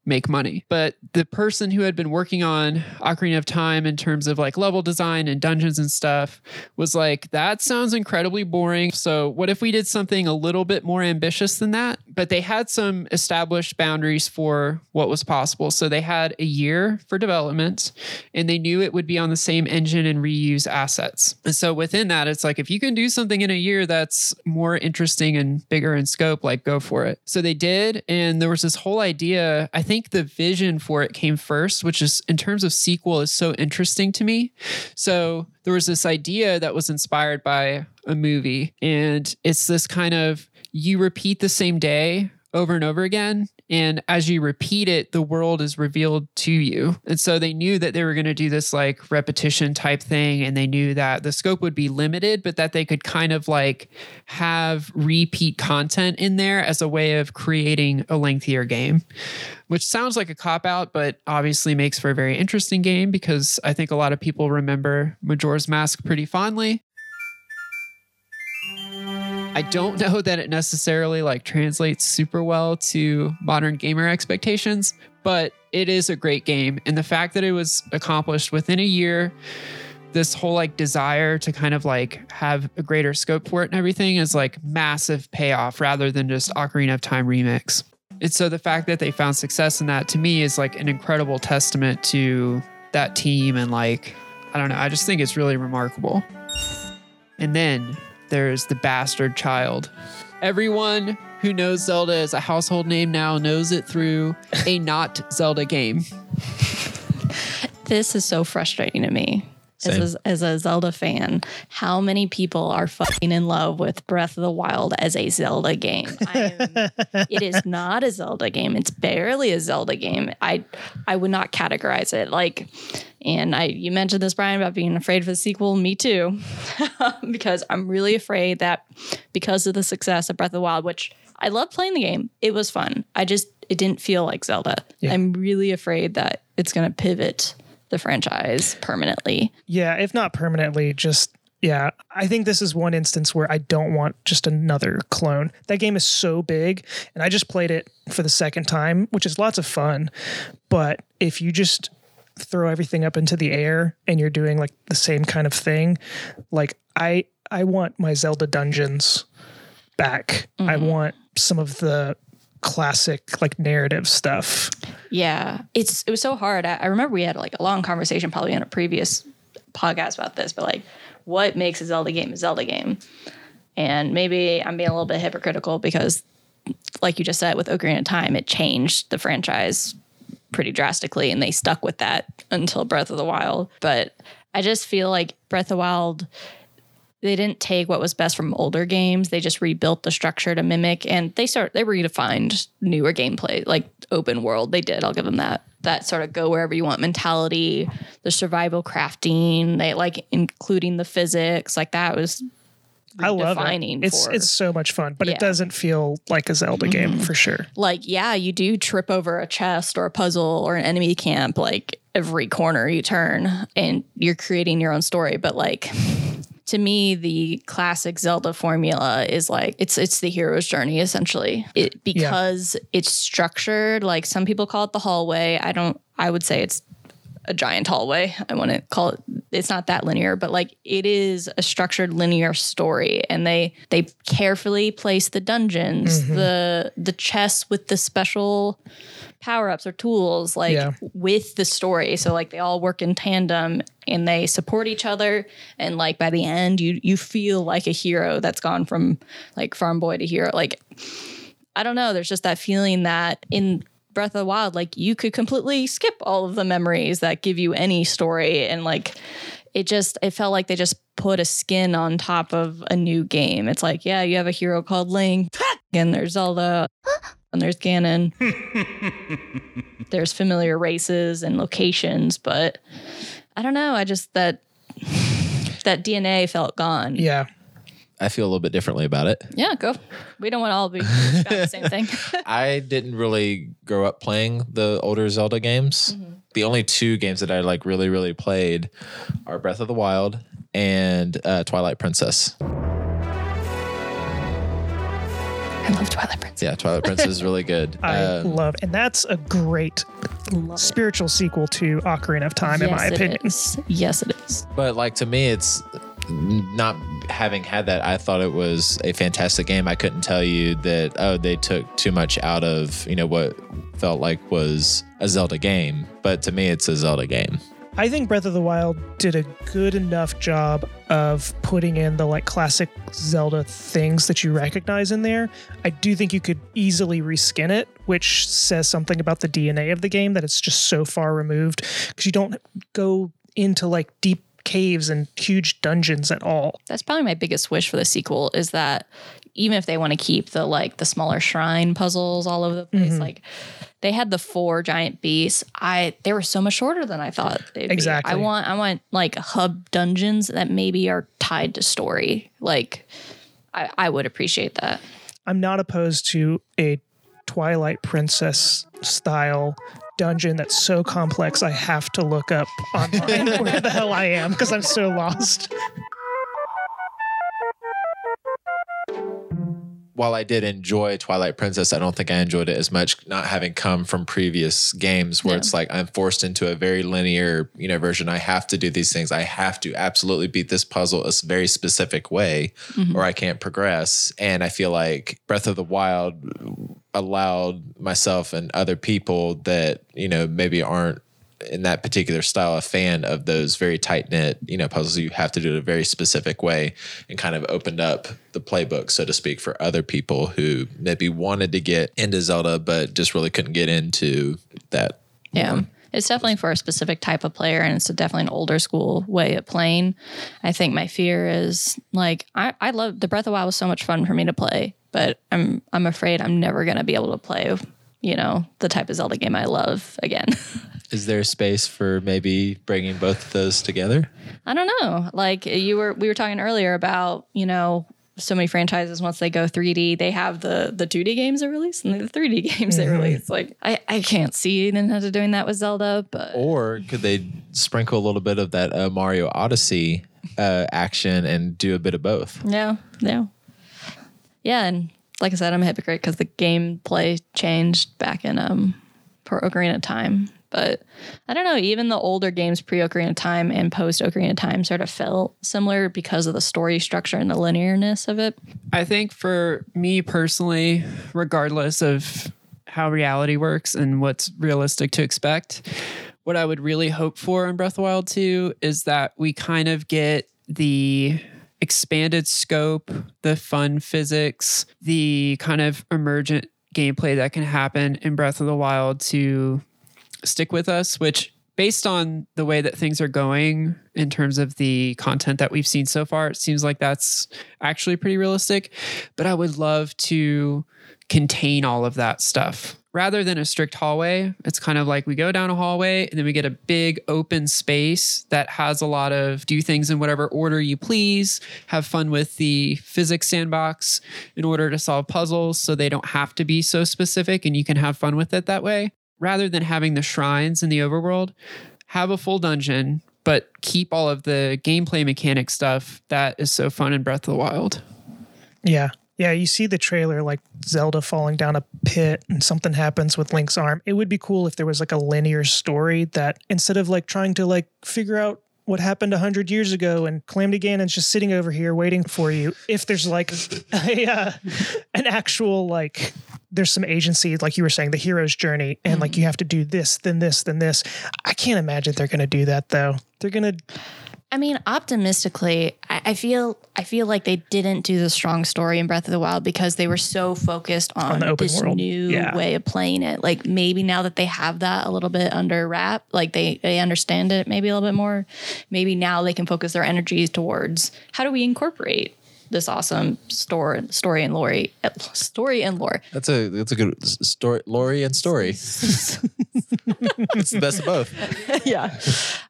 make money. But the person who had been working on Ocarina of Time in terms of like level design and dungeons and stuff was like, that sounds incredibly boring. So, what if we did something a little bit more ambitious than that? But they had some established boundaries for what was possible. So they had a year for development and they knew it would be on the same engine and reuse assets. And so within that, it's like if you can do something in a year that's more interesting and bigger in scope, like go for it. So they did. And there was this whole idea. I think the vision for it came first, which is in terms of sequel is so interesting to me. So there was this idea that was inspired by a movie, and it's this kind of you repeat the same day over and over again. And as you repeat it, the world is revealed to you. And so they knew that they were going to do this like repetition type thing. And they knew that the scope would be limited, but that they could kind of like have repeat content in there as a way of creating a lengthier game, which sounds like a cop out, but obviously makes for a very interesting game because I think a lot of people remember Majora's Mask pretty fondly. I don't know that it necessarily like translates super well to modern gamer expectations, but it is a great game. And the fact that it was accomplished within a year, this whole like desire to kind of like have a greater scope for it and everything is like massive payoff rather than just Ocarina of Time remix. And so the fact that they found success in that to me is like an incredible testament to that team and like I don't know, I just think it's really remarkable. And then there's the bastard child. Everyone who knows Zelda as a household name now knows it through a not Zelda game. This is so frustrating to me. Same. As a, as a Zelda fan, how many people are fucking in love with Breath of the Wild as a Zelda game? I am, it is not a Zelda game. It's barely a Zelda game. I I would not categorize it like. And I you mentioned this Brian about being afraid of the sequel. Me too, because I'm really afraid that because of the success of Breath of the Wild, which I love playing the game, it was fun. I just it didn't feel like Zelda. Yeah. I'm really afraid that it's going to pivot the franchise permanently. Yeah, if not permanently, just yeah. I think this is one instance where I don't want just another clone. That game is so big, and I just played it for the second time, which is lots of fun. But if you just throw everything up into the air and you're doing like the same kind of thing, like I I want my Zelda dungeons back. I mm-hmm. want some of the classic like narrative stuff. Yeah, it's it was so hard. I, I remember we had like a long conversation, probably in a previous podcast about this, but like, what makes a Zelda game a Zelda game? And maybe I'm being a little bit hypocritical because, like you just said, with Ocarina of Time, it changed the franchise pretty drastically, and they stuck with that until Breath of the Wild. But I just feel like Breath of the Wild they didn't take what was best from older games. They just rebuilt the structure to mimic, and they start they redefined newer gameplay, like open world. They did. I'll give them that. That sort of go wherever you want mentality, the survival crafting, they like including the physics, like that was. I love it. It's for- it's so much fun, but Yeah. Mm-hmm. it doesn't feel like a Zelda game for sure. like yeah you do trip over a chest or a puzzle or an enemy camp like every corner you turn and you're creating your own story but like to me the classic zelda formula is like it's it's the hero's journey essentially it because it's structured like some people call it the hallway i don't i would say it's a giant hallway. I want to call it. It's not that linear, but like it is a structured linear story, and they they carefully place the dungeons, mm-hmm. the the chests with the special power ups or tools, like Yeah. with the story. So like they all work in tandem and they support each other. And like by the end, you you feel like a hero that's gone from like farm boy to hero. Like I don't know. There's just that feeling that in Breath of the Wild, like you could completely skip all of the memories that give you any story. And like it just, it felt like they just put a skin on top of a new game. It's like, yeah, you have a hero called Link, and there's Zelda, and there's Ganon. there's familiar races and locations, but I don't know. I just, that. That DNA felt gone. Yeah. I feel a little bit differently about it. Yeah, go. We don't want to all be about the same thing. I didn't really grow up playing the older Zelda games. The only two games that I like really, really played are Breath of the Wild and uh, Twilight Princess. I love Twilight Princess. Yeah, Twilight Princess is really good. I Um, love, and that's a great Love it. spiritual sequel to Ocarina of Time, in my Yes, it opinion. is. Yes, it is. but like to me, it's not having had that, I thought it was a fantastic game. I couldn't tell you that oh they took too much out of you know what felt like was a Zelda game, but to me it's a Zelda game. I think Breath of the Wild did a good enough job of putting in the like classic Zelda things that you recognize in there. I do think you could easily reskin it, which says something about the DNA of the game that it's just so far removed because you don't go into like deep caves and huge dungeons at all. That's probably my biggest wish for the sequel is that even if they want to keep the like the smaller shrine puzzles all over the place, Mhm. like they had the four giant beasts. I they were so much shorter than I thought they'd Exactly. Be. I want I want like hub dungeons that maybe are tied to story. Like I, I would appreciate that. I'm not opposed to a Twilight Princess style dungeon that's so complex I have to look up online where the hell I am because I'm so lost. While I did enjoy Twilight Princess, I don't think I enjoyed it as much not having come from previous games where Yeah. it's like I'm forced into a very linear, you know, version. I have to do these things. I have to absolutely beat this puzzle a very specific way mm-hmm. or I can't progress. And I feel like Breath of the Wild allowed myself and other people that, you know, maybe aren't in that particular style a fan of those very tight knit, you know, puzzles you have to do it a very specific way and kind of opened up the playbook, so to speak, for other people who maybe wanted to get into Zelda but just really couldn't get into that. Yeah. It's definitely for a specific type of player and it's definitely an older school way of playing. I think my fear is like I, I love the Breath of Wild was so much fun for me to play, but I'm I'm afraid I'm never gonna be able to play, you know, the type of Zelda game I love again. Is there space for maybe bringing both of those together? I don't know. Like you were we were talking earlier about, you know, so many franchises once they go 3D, they have the the 2D games they release and the 3D games they release. Like I, I can't see Nintendo doing that with Zelda, but Or could they sprinkle a little bit of that uh, Mario Odyssey uh, action and do a bit of both? Yeah, yeah, Yeah, and like I said, I'm a hypocrite because the gameplay changed back in um for Ocarina of Time. But I don't know, even the older games pre Ocarina of Time and post Ocarina of Time sort of felt similar because of the story structure and the linearness of it. I think for me personally, regardless of how reality works and what's realistic to expect, what I would really hope for in Breath of the Wild 2 is that we kind of get the expanded scope, the fun physics, the kind of emergent gameplay that can happen in Breath of the Wild to stick with us, which based on the way that things are going in terms of the content that we've seen so far, it seems like that's actually pretty realistic. But I would love to contain all of that stuff rather than a strict hallway. It's kind of like we go down a hallway and then we get a big open space that has a lot of do things in whatever order you please, have fun with the physics sandbox in order to solve puzzles so they don't have to be so specific and you can have fun with it that way rather than having the shrines in the overworld, have a full dungeon, but keep all of the gameplay mechanic stuff that is so fun in Breath of the Wild. Yeah. Yeah, you see the trailer like Zelda falling down a pit and something happens with Link's arm. It would be cool if there was like a linear story that instead of like trying to like figure out what happened a hundred years ago and Calamity Ganon's just sitting over here waiting for you. If there's like a, uh, an actual like there's some agency, like you were saying, the hero's journey, and like you have to do this, then this, then this. I can't imagine they're gonna do that though. They're gonna I mean, optimistically, I, I feel I feel like they didn't do the strong story in Breath of the Wild because they were so focused on, open this world. new Yeah. way of playing it. Like maybe now that they have that a little bit under wrap, like they they understand it maybe a little bit more. Maybe now they can focus their energies towards how do we incorporate this awesome story story and lore story and lore. That's a that's a good story, Lori and story. it's the best of both. yeah.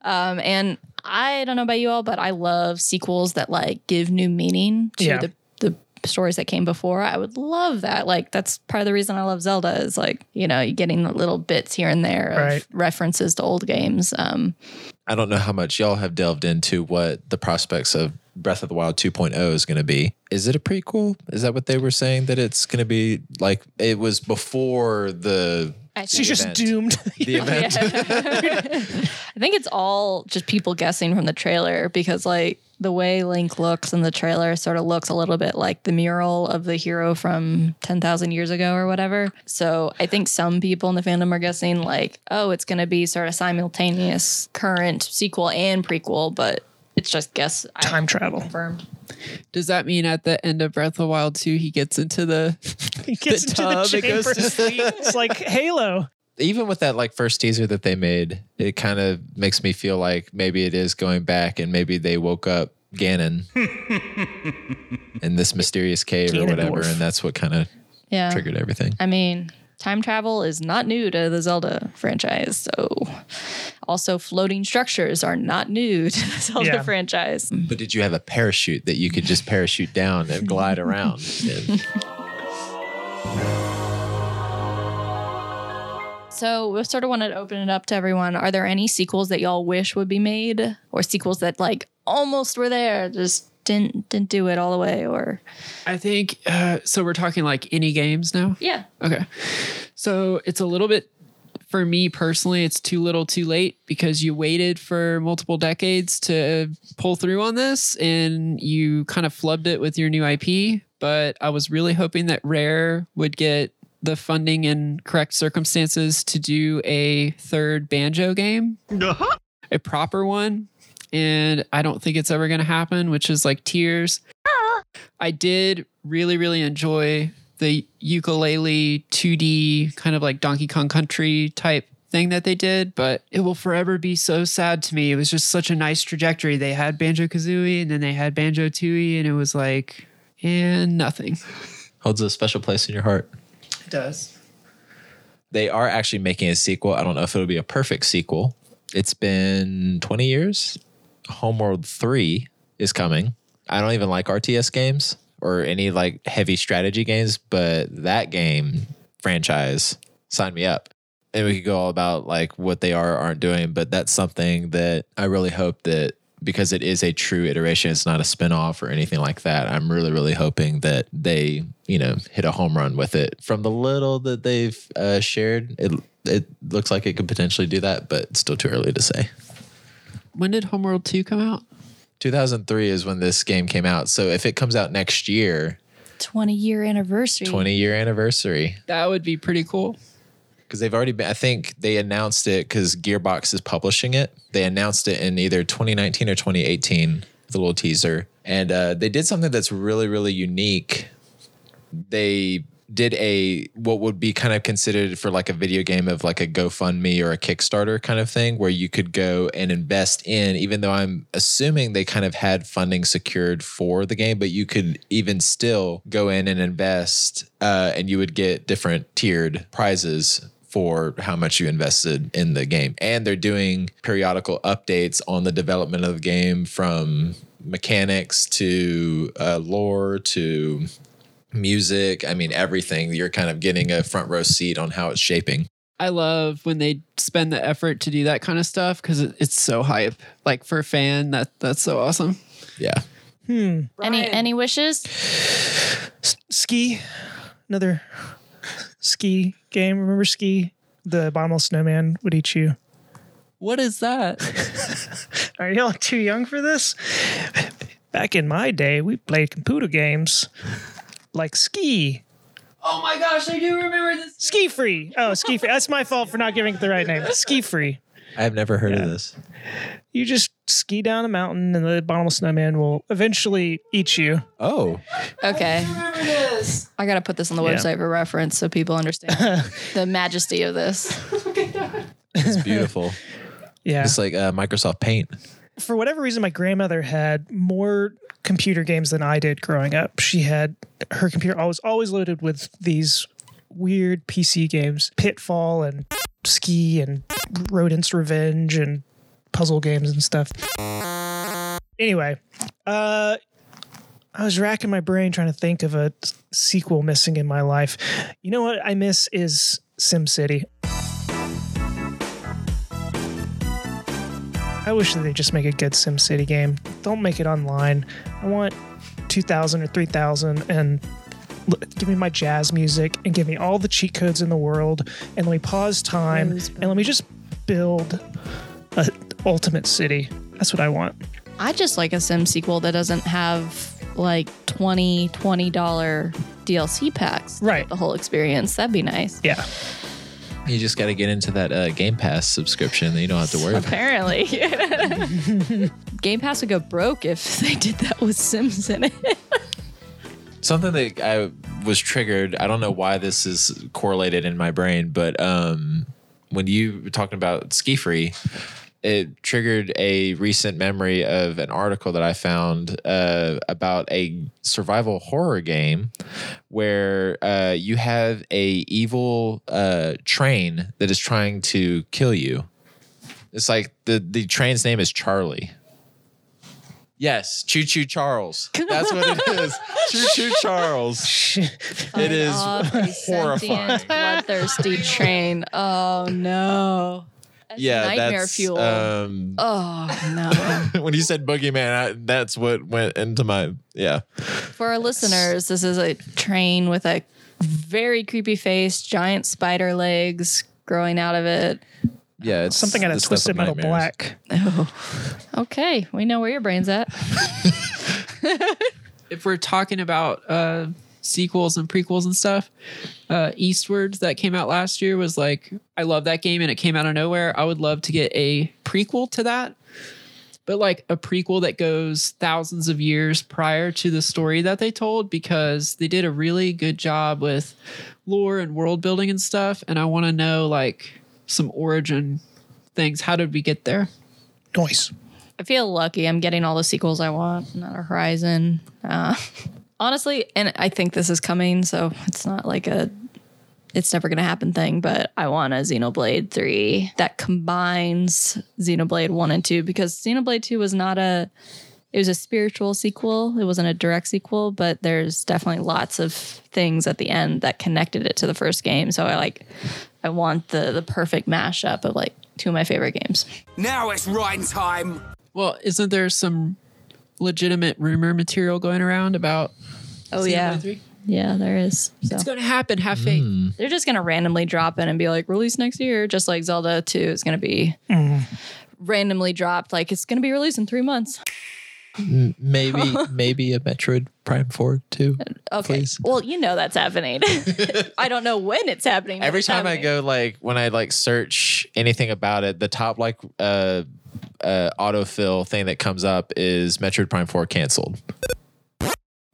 Um, and I don't know about you all, but I love sequels that like give new meaning to Yeah. the the stories that came before. I would love that. Like that's part of the reason I love Zelda is like you know you're getting the little bits here and there of Right. references to old games. Um, I don't know how much y'all have delved into what the prospects of Breath of the Wild 2.0 is going to be. Is it a prequel? Is that what they were saying that it's going to be like it was before the I she's just event. doomed. the event? I think it's all just people guessing from the trailer because like the way Link looks in the trailer sort of looks a little bit like the mural of the hero from 10,000 years ago or whatever. So I think some people in the fandom are guessing, like, oh, it's going to be sort of simultaneous current sequel and prequel, but it's just guess. I Time travel. confirmed. Does that mean at the end of Breath of the Wild 2 he gets into the He gets The into tub, the it goes chamber. to sleep. it's like Halo. even with that like first teaser that they made, it kind of makes me feel like maybe it is going back and maybe they woke up Ganon in this mysterious cave or whatever, Ganondorf. and that's what kind of Yeah. triggered everything. I mean, time travel is not new to the Zelda franchise. So, also, floating structures are not new to the Zelda Yeah. franchise. But did you have a parachute that you could just parachute down and glide around? in? So, we sort of wanted to open it up to everyone. Are there any sequels that y'all wish would be made, or sequels that like almost were there, just didn't didn't do it all the way? Or I think uh, so we're talking like any games now. yeah, Okay. So it's a little bit for me personally, it's too little too late because you waited for multiple decades to pull through on this and you kind of flubbed it with your new IP. But I was really hoping that Rare would get the funding and correct circumstances to do a third banjo game, uh-huh. a proper one. And I don't think it's ever going to happen, which is like Tears. I did really, really enjoy the Yooka-Laylee 2D kind of like Donkey Kong Country type thing that they did, but it will forever be so sad to me. It was just such a nice trajectory. They had Banjo Kazooie and then they had Banjo Tooie, and it was like, and nothing. Holds a special place in your heart. It does. They are actually making a sequel. I don't know if it'll be a perfect sequel. It's been 20 years. Homeworld 3 is coming. I don't even like RTS games or any like heavy strategy games, but that game franchise, sign me up. And we could go all about like what they are aren't doing, but that's something that I really hope that because it is a true iteration, it's not a spin-off or anything like that. I'm really, really hoping that they, you know, hit a home run with it. From the little that they've uh, shared, it it looks like it could potentially do that, but it's still too early to say. When did Homeworld 2 come out? 2003 is when this game came out. So if it comes out next year, twenty year anniversary. 20 year anniversary, That would be pretty cool. because they've already been, I think they announced it because Gearbox is publishing it. They announced it in either 2019 or 2018 with a little teaser. And uh, they did something that's really, really unique. They did a what would be kind of considered for like a video game of like a GoFundMe or a Kickstarter kind of thing where you could go and invest in, even though I'm assuming they kind of had funding secured for the game, but you could even still go in and invest uh, and you would get different tiered prizes for how much you invested in the game. And they're doing periodical updates on the development of the game from mechanics to uh, lore to music. I mean, everything. You're kind of getting a front row seat on how it's shaping. I love when they spend the effort to do that kind of stuff because it's so hype. Like for a fan, that that's so awesome. Yeah. Hmm. Any any wishes? S- ski, another ski game. Remember ski? The bottomless snowman would eat you. What is that? Are y'all too young for this? Back in my day, we played computer games like ski. oh my gosh, I do remember this. Ski free. Oh, ski free. That's my fault for not giving it the right name. Ski free. I have never heard of this. You just ski down a mountain, and the bottomless snowman will eventually eat you. Oh, Okay, remember this. I gotta put this on the Yeah. website for reference so people understand the majesty of this. it's beautiful. Yeah. It's like uh, Microsoft Paint. For whatever reason, my grandmother had more computer games than I did growing up. She had her computer always always loaded with these weird PC games, Pitfall and Ski and Rodent's Revenge and puzzle games and stuff. Anyway, uh, I was racking my brain trying to think of a sequel missing in my life. You know what I miss is SimCity. I wish that they just make a good SimCity game. Don't make it online. I want 2000 or 3000 and l- give me my jazz music and give me all the cheat codes in the world and let me pause time and let me just build a ultimate city. That's what I want. I just like a Sim sequel that doesn't have like 20 $20 DLC packs. Right. The whole experience. That'd be nice. Yeah. You just got to get into that uh, Game Pass subscription. Then you don't have to worry. about Apparently. Game Pass would go broke if they did that with Sims in it. Something that I was triggered. I don't know why this is correlated in my brain, but um, when you were talking about ski free, it triggered a recent memory of an article that I found uh, about a survival horror game where uh, you have a evil uh, train that is trying to kill you. It's like the the train's name is Charlie. Yes, Choo Choo Charles. That's what it is. Choo Choo Charles. It is Oddly horrifying. bloodthirsty train. Oh no. That's Yeah, nightmare that's fuel. um oh no. when you said boogeyman, I, that's what went into my yeah. For our listeners, this is a train with a very creepy face, giant spider legs growing out of it. Yeah, it's Something out of Twisted Metal Black. Oh. Okay, we know where your brain's at. if we're talking about uh, sequels and prequels and stuff, uh, Eastwards that came out last year was like, I love that game and it came out of nowhere. I would love to get a prequel to that, but like a prequel that goes thousands of years prior to the story that they told because they did a really good job with lore and world building and stuff. And I want to know like some origin things. How did we get there? Noise. I feel lucky. I'm getting all the sequels I want. Not a Horizon. Uh, honestly, and I think this is coming, so it's not like a it's never going to happen thing, but I want a Xenoblade 3 that combines Xenoblade 1 and 2 because Xenoblade 2 was not a it was a spiritual sequel. It wasn't a direct sequel, but there's definitely lots of things at the end that connected it to the first game. So I like I want the the perfect mashup of like two of my favorite games. Now it's rhyme time. Well, isn't there some legitimate rumor material going around about Oh yeah. Yeah, there is. So It's going to happen. Have faith. they're just gonna randomly drop in and be like, release next year, just like Zelda 2 is gonna be randomly dropped. Like it's gonna be released in three months. Maybe maybe a Metroid Prime 4 too. Okay. Please. Well, you know that's happening. I don't know when it's happening. Every it's time I go like when I like search anything about it, the top like uh uh autofill thing that comes up is Metroid Prime 4 canceled.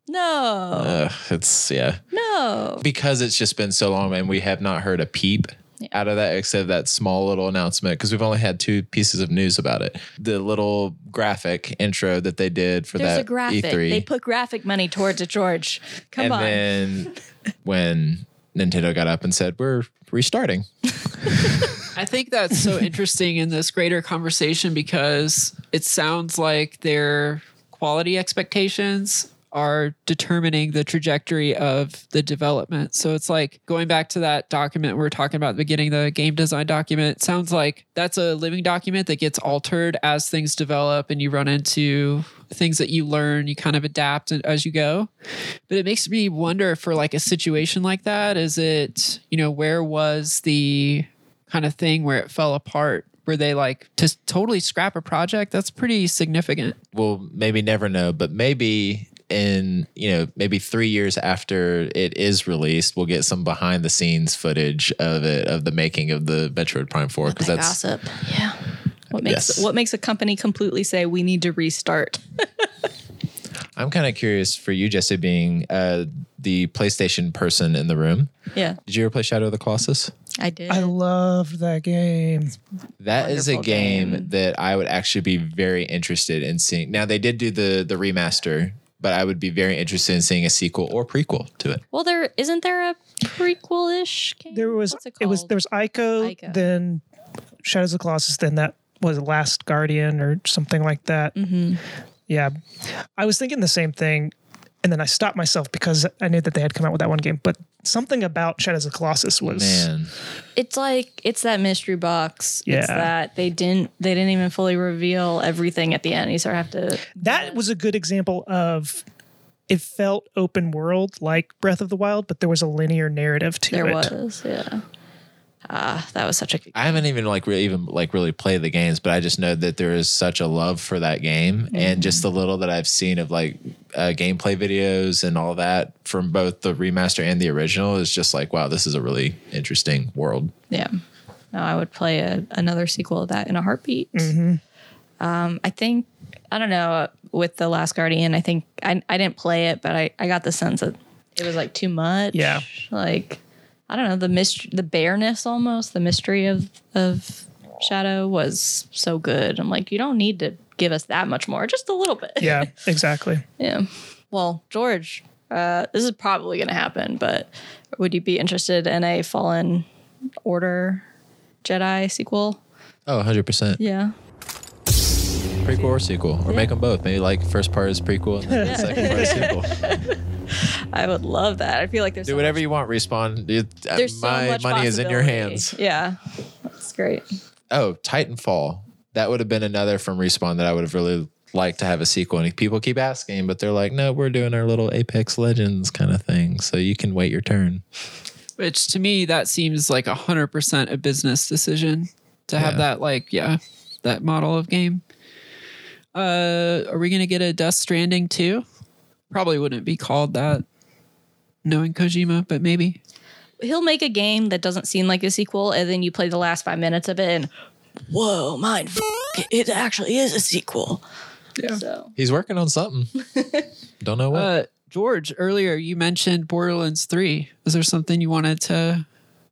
No. Ugh, it's yeah. no. because it's just been so long and we have not heard a peep out of that except that small little announcement because we've only had two pieces of news about it the little graphic intro that they did for There's that a graphic. e3 They put graphic money towards it, George. Come and on. then when nintendo got up and said we're restarting I think that's so interesting in this greater conversation because it sounds like their quality expectations are determining the trajectory of the development. So it's like going back to that document we are talking about at the beginning, the game design document. It sounds like that's a living document that gets altered as things develop and you run into things that you learn, you kind of adapt as you go. But it makes me wonder for like a situation like that, is it, you know, where was the kind of thing where it fell apart? Were they like to totally scrap a project? That's pretty significant. we'll maybe never know but maybe in you know maybe three years after it is released we'll get some behind the scenes footage of it of the making of the metroid prime 4 because that's gossip. Yeah. What makes Yes. what makes a company completely say we need to restart? I'm kind of curious for you, Jesse, being uh, the PlayStation person in the room. yeah, Did you ever play Shadow of the Colossus? I did. I loved that game. That is a game, game. that I would actually be very interested in seeing. Now they did do the the remaster, but I would be very interested in seeing a sequel or prequel to it. well, there isn't there a prequel-ish game? There was What's it, was there was Ico, Ico. then Shadows of the Colossus, then that was Last Guardian or something like that. Mm-hmm. Yeah, I was thinking the same thing, and then I stopped myself because I knew that they had come out with that one game. But something about Shadows of Colossus was Man, It's like it's that mystery box. It's Yeah. that they didn't they didn't even fully reveal everything at the end. You sort of have to that was a good example of it felt open world like Breath of the Wild, but there was a linear narrative to there it. There was, yeah. Ah, that was such a good I haven't even like really even like really played the games, but I just know that there is such a love for that game, and just the little that I've seen of like uh, gameplay videos and all that from both the remaster and the original is just like, wow, this is a really interesting world. Yeah. No, I would play a, another sequel of that in a heartbeat. Um, I think, I don't know, with The Last Guardian, I think I, I didn't play it, but I, I got the sense that it was like too much. Yeah. Like, I don't know, the mystery, the bareness almost, the mystery of, of Shadow was so good. I'm like, you don't need to give us that much more, just a little bit. Yeah, exactly. Yeah. Well, George, uh, this is probably going to happen, but would you be interested in a Fallen Order Jedi sequel? Oh, 100%. Yeah. Prequel or sequel, or make them both. Maybe like first part is prequel and then the second part is sequel. I would love that. I feel like there's Do so whatever much, you want, respawn. Dude, uh, there's so my much money is in your hands. Yeah. That's great. Oh, Titanfall. That would have been another from Respawn that I would have really liked to have a sequel. And people keep asking, but they're like, no, we're doing our little Apex Legends kind of thing. So you can wait your turn. Which to me, that seems like a hundred percent a business decision to have Yeah. that, like, yeah, that model of game. Uh, are we gonna get a Death Stranding too? Probably wouldn't be called that, knowing Kojima, but maybe. He'll make a game that doesn't seem like a sequel, and then you play the last five minutes of it, and whoa, mine, f- it actually is a sequel. Yeah. So He's working on something. Don't know what. Uh, George, earlier you mentioned Borderlands Three. Is there something you wanted to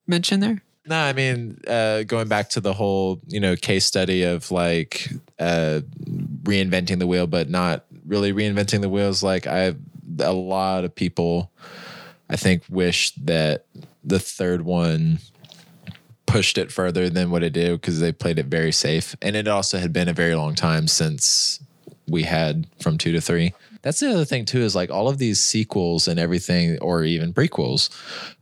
mention there? No, I mean, uh, going back to the whole, you know, case study of like uh, reinventing the wheel, but not really reinventing the wheels. Like I, a lot of people, I think, wish that the third one pushed it further than what it did because they played it very safe, and it also had been a very long time since we had from two to three. That's the other thing too is like all of these sequels and everything, or even prequels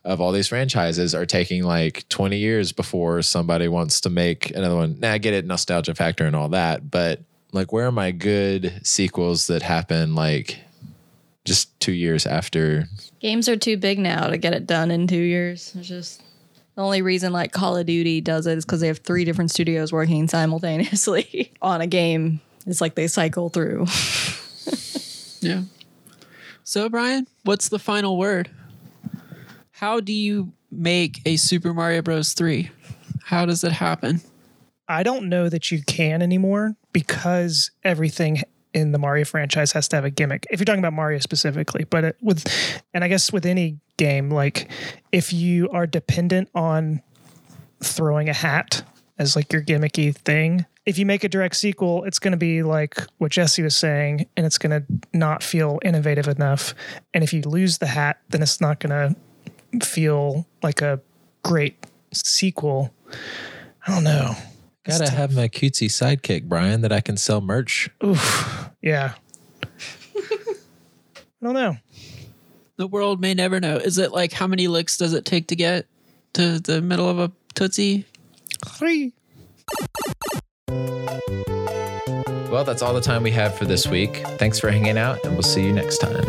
of all these franchises are taking like 20 years before somebody wants to make another one. Now I get it, nostalgia factor and all that, but like where are my good sequels that happen like just two years after? games are too big now to get it done in two years. It's just the only reason like Call of Duty does it is because they have three different studios working simultaneously on a game. It's like they cycle through. Yeah. So, Brian, what's the final word? How do you make a Super Mario Bros. 3? How does it happen? I don't know that you can anymore because everything in the Mario franchise has to have a gimmick. If you're talking about Mario specifically, but it, with, and I guess with any game, like if you are dependent on throwing a hat as like your gimmicky thing, if you make a direct sequel, it's going to be like what Jesse was saying, and it's going to not feel innovative enough. And if you lose the hat, then it's not going to feel like a great sequel. I don't know. It's Gotta tough. have my cutesy sidekick, Brian, that I can sell merch. Oof. Yeah. I don't know. The world may never know. Is it like how many licks does it take to get to the middle of a Tootsie? Three. Well, that's all the time we have for this week. Thanks for hanging out, and we'll see you next time.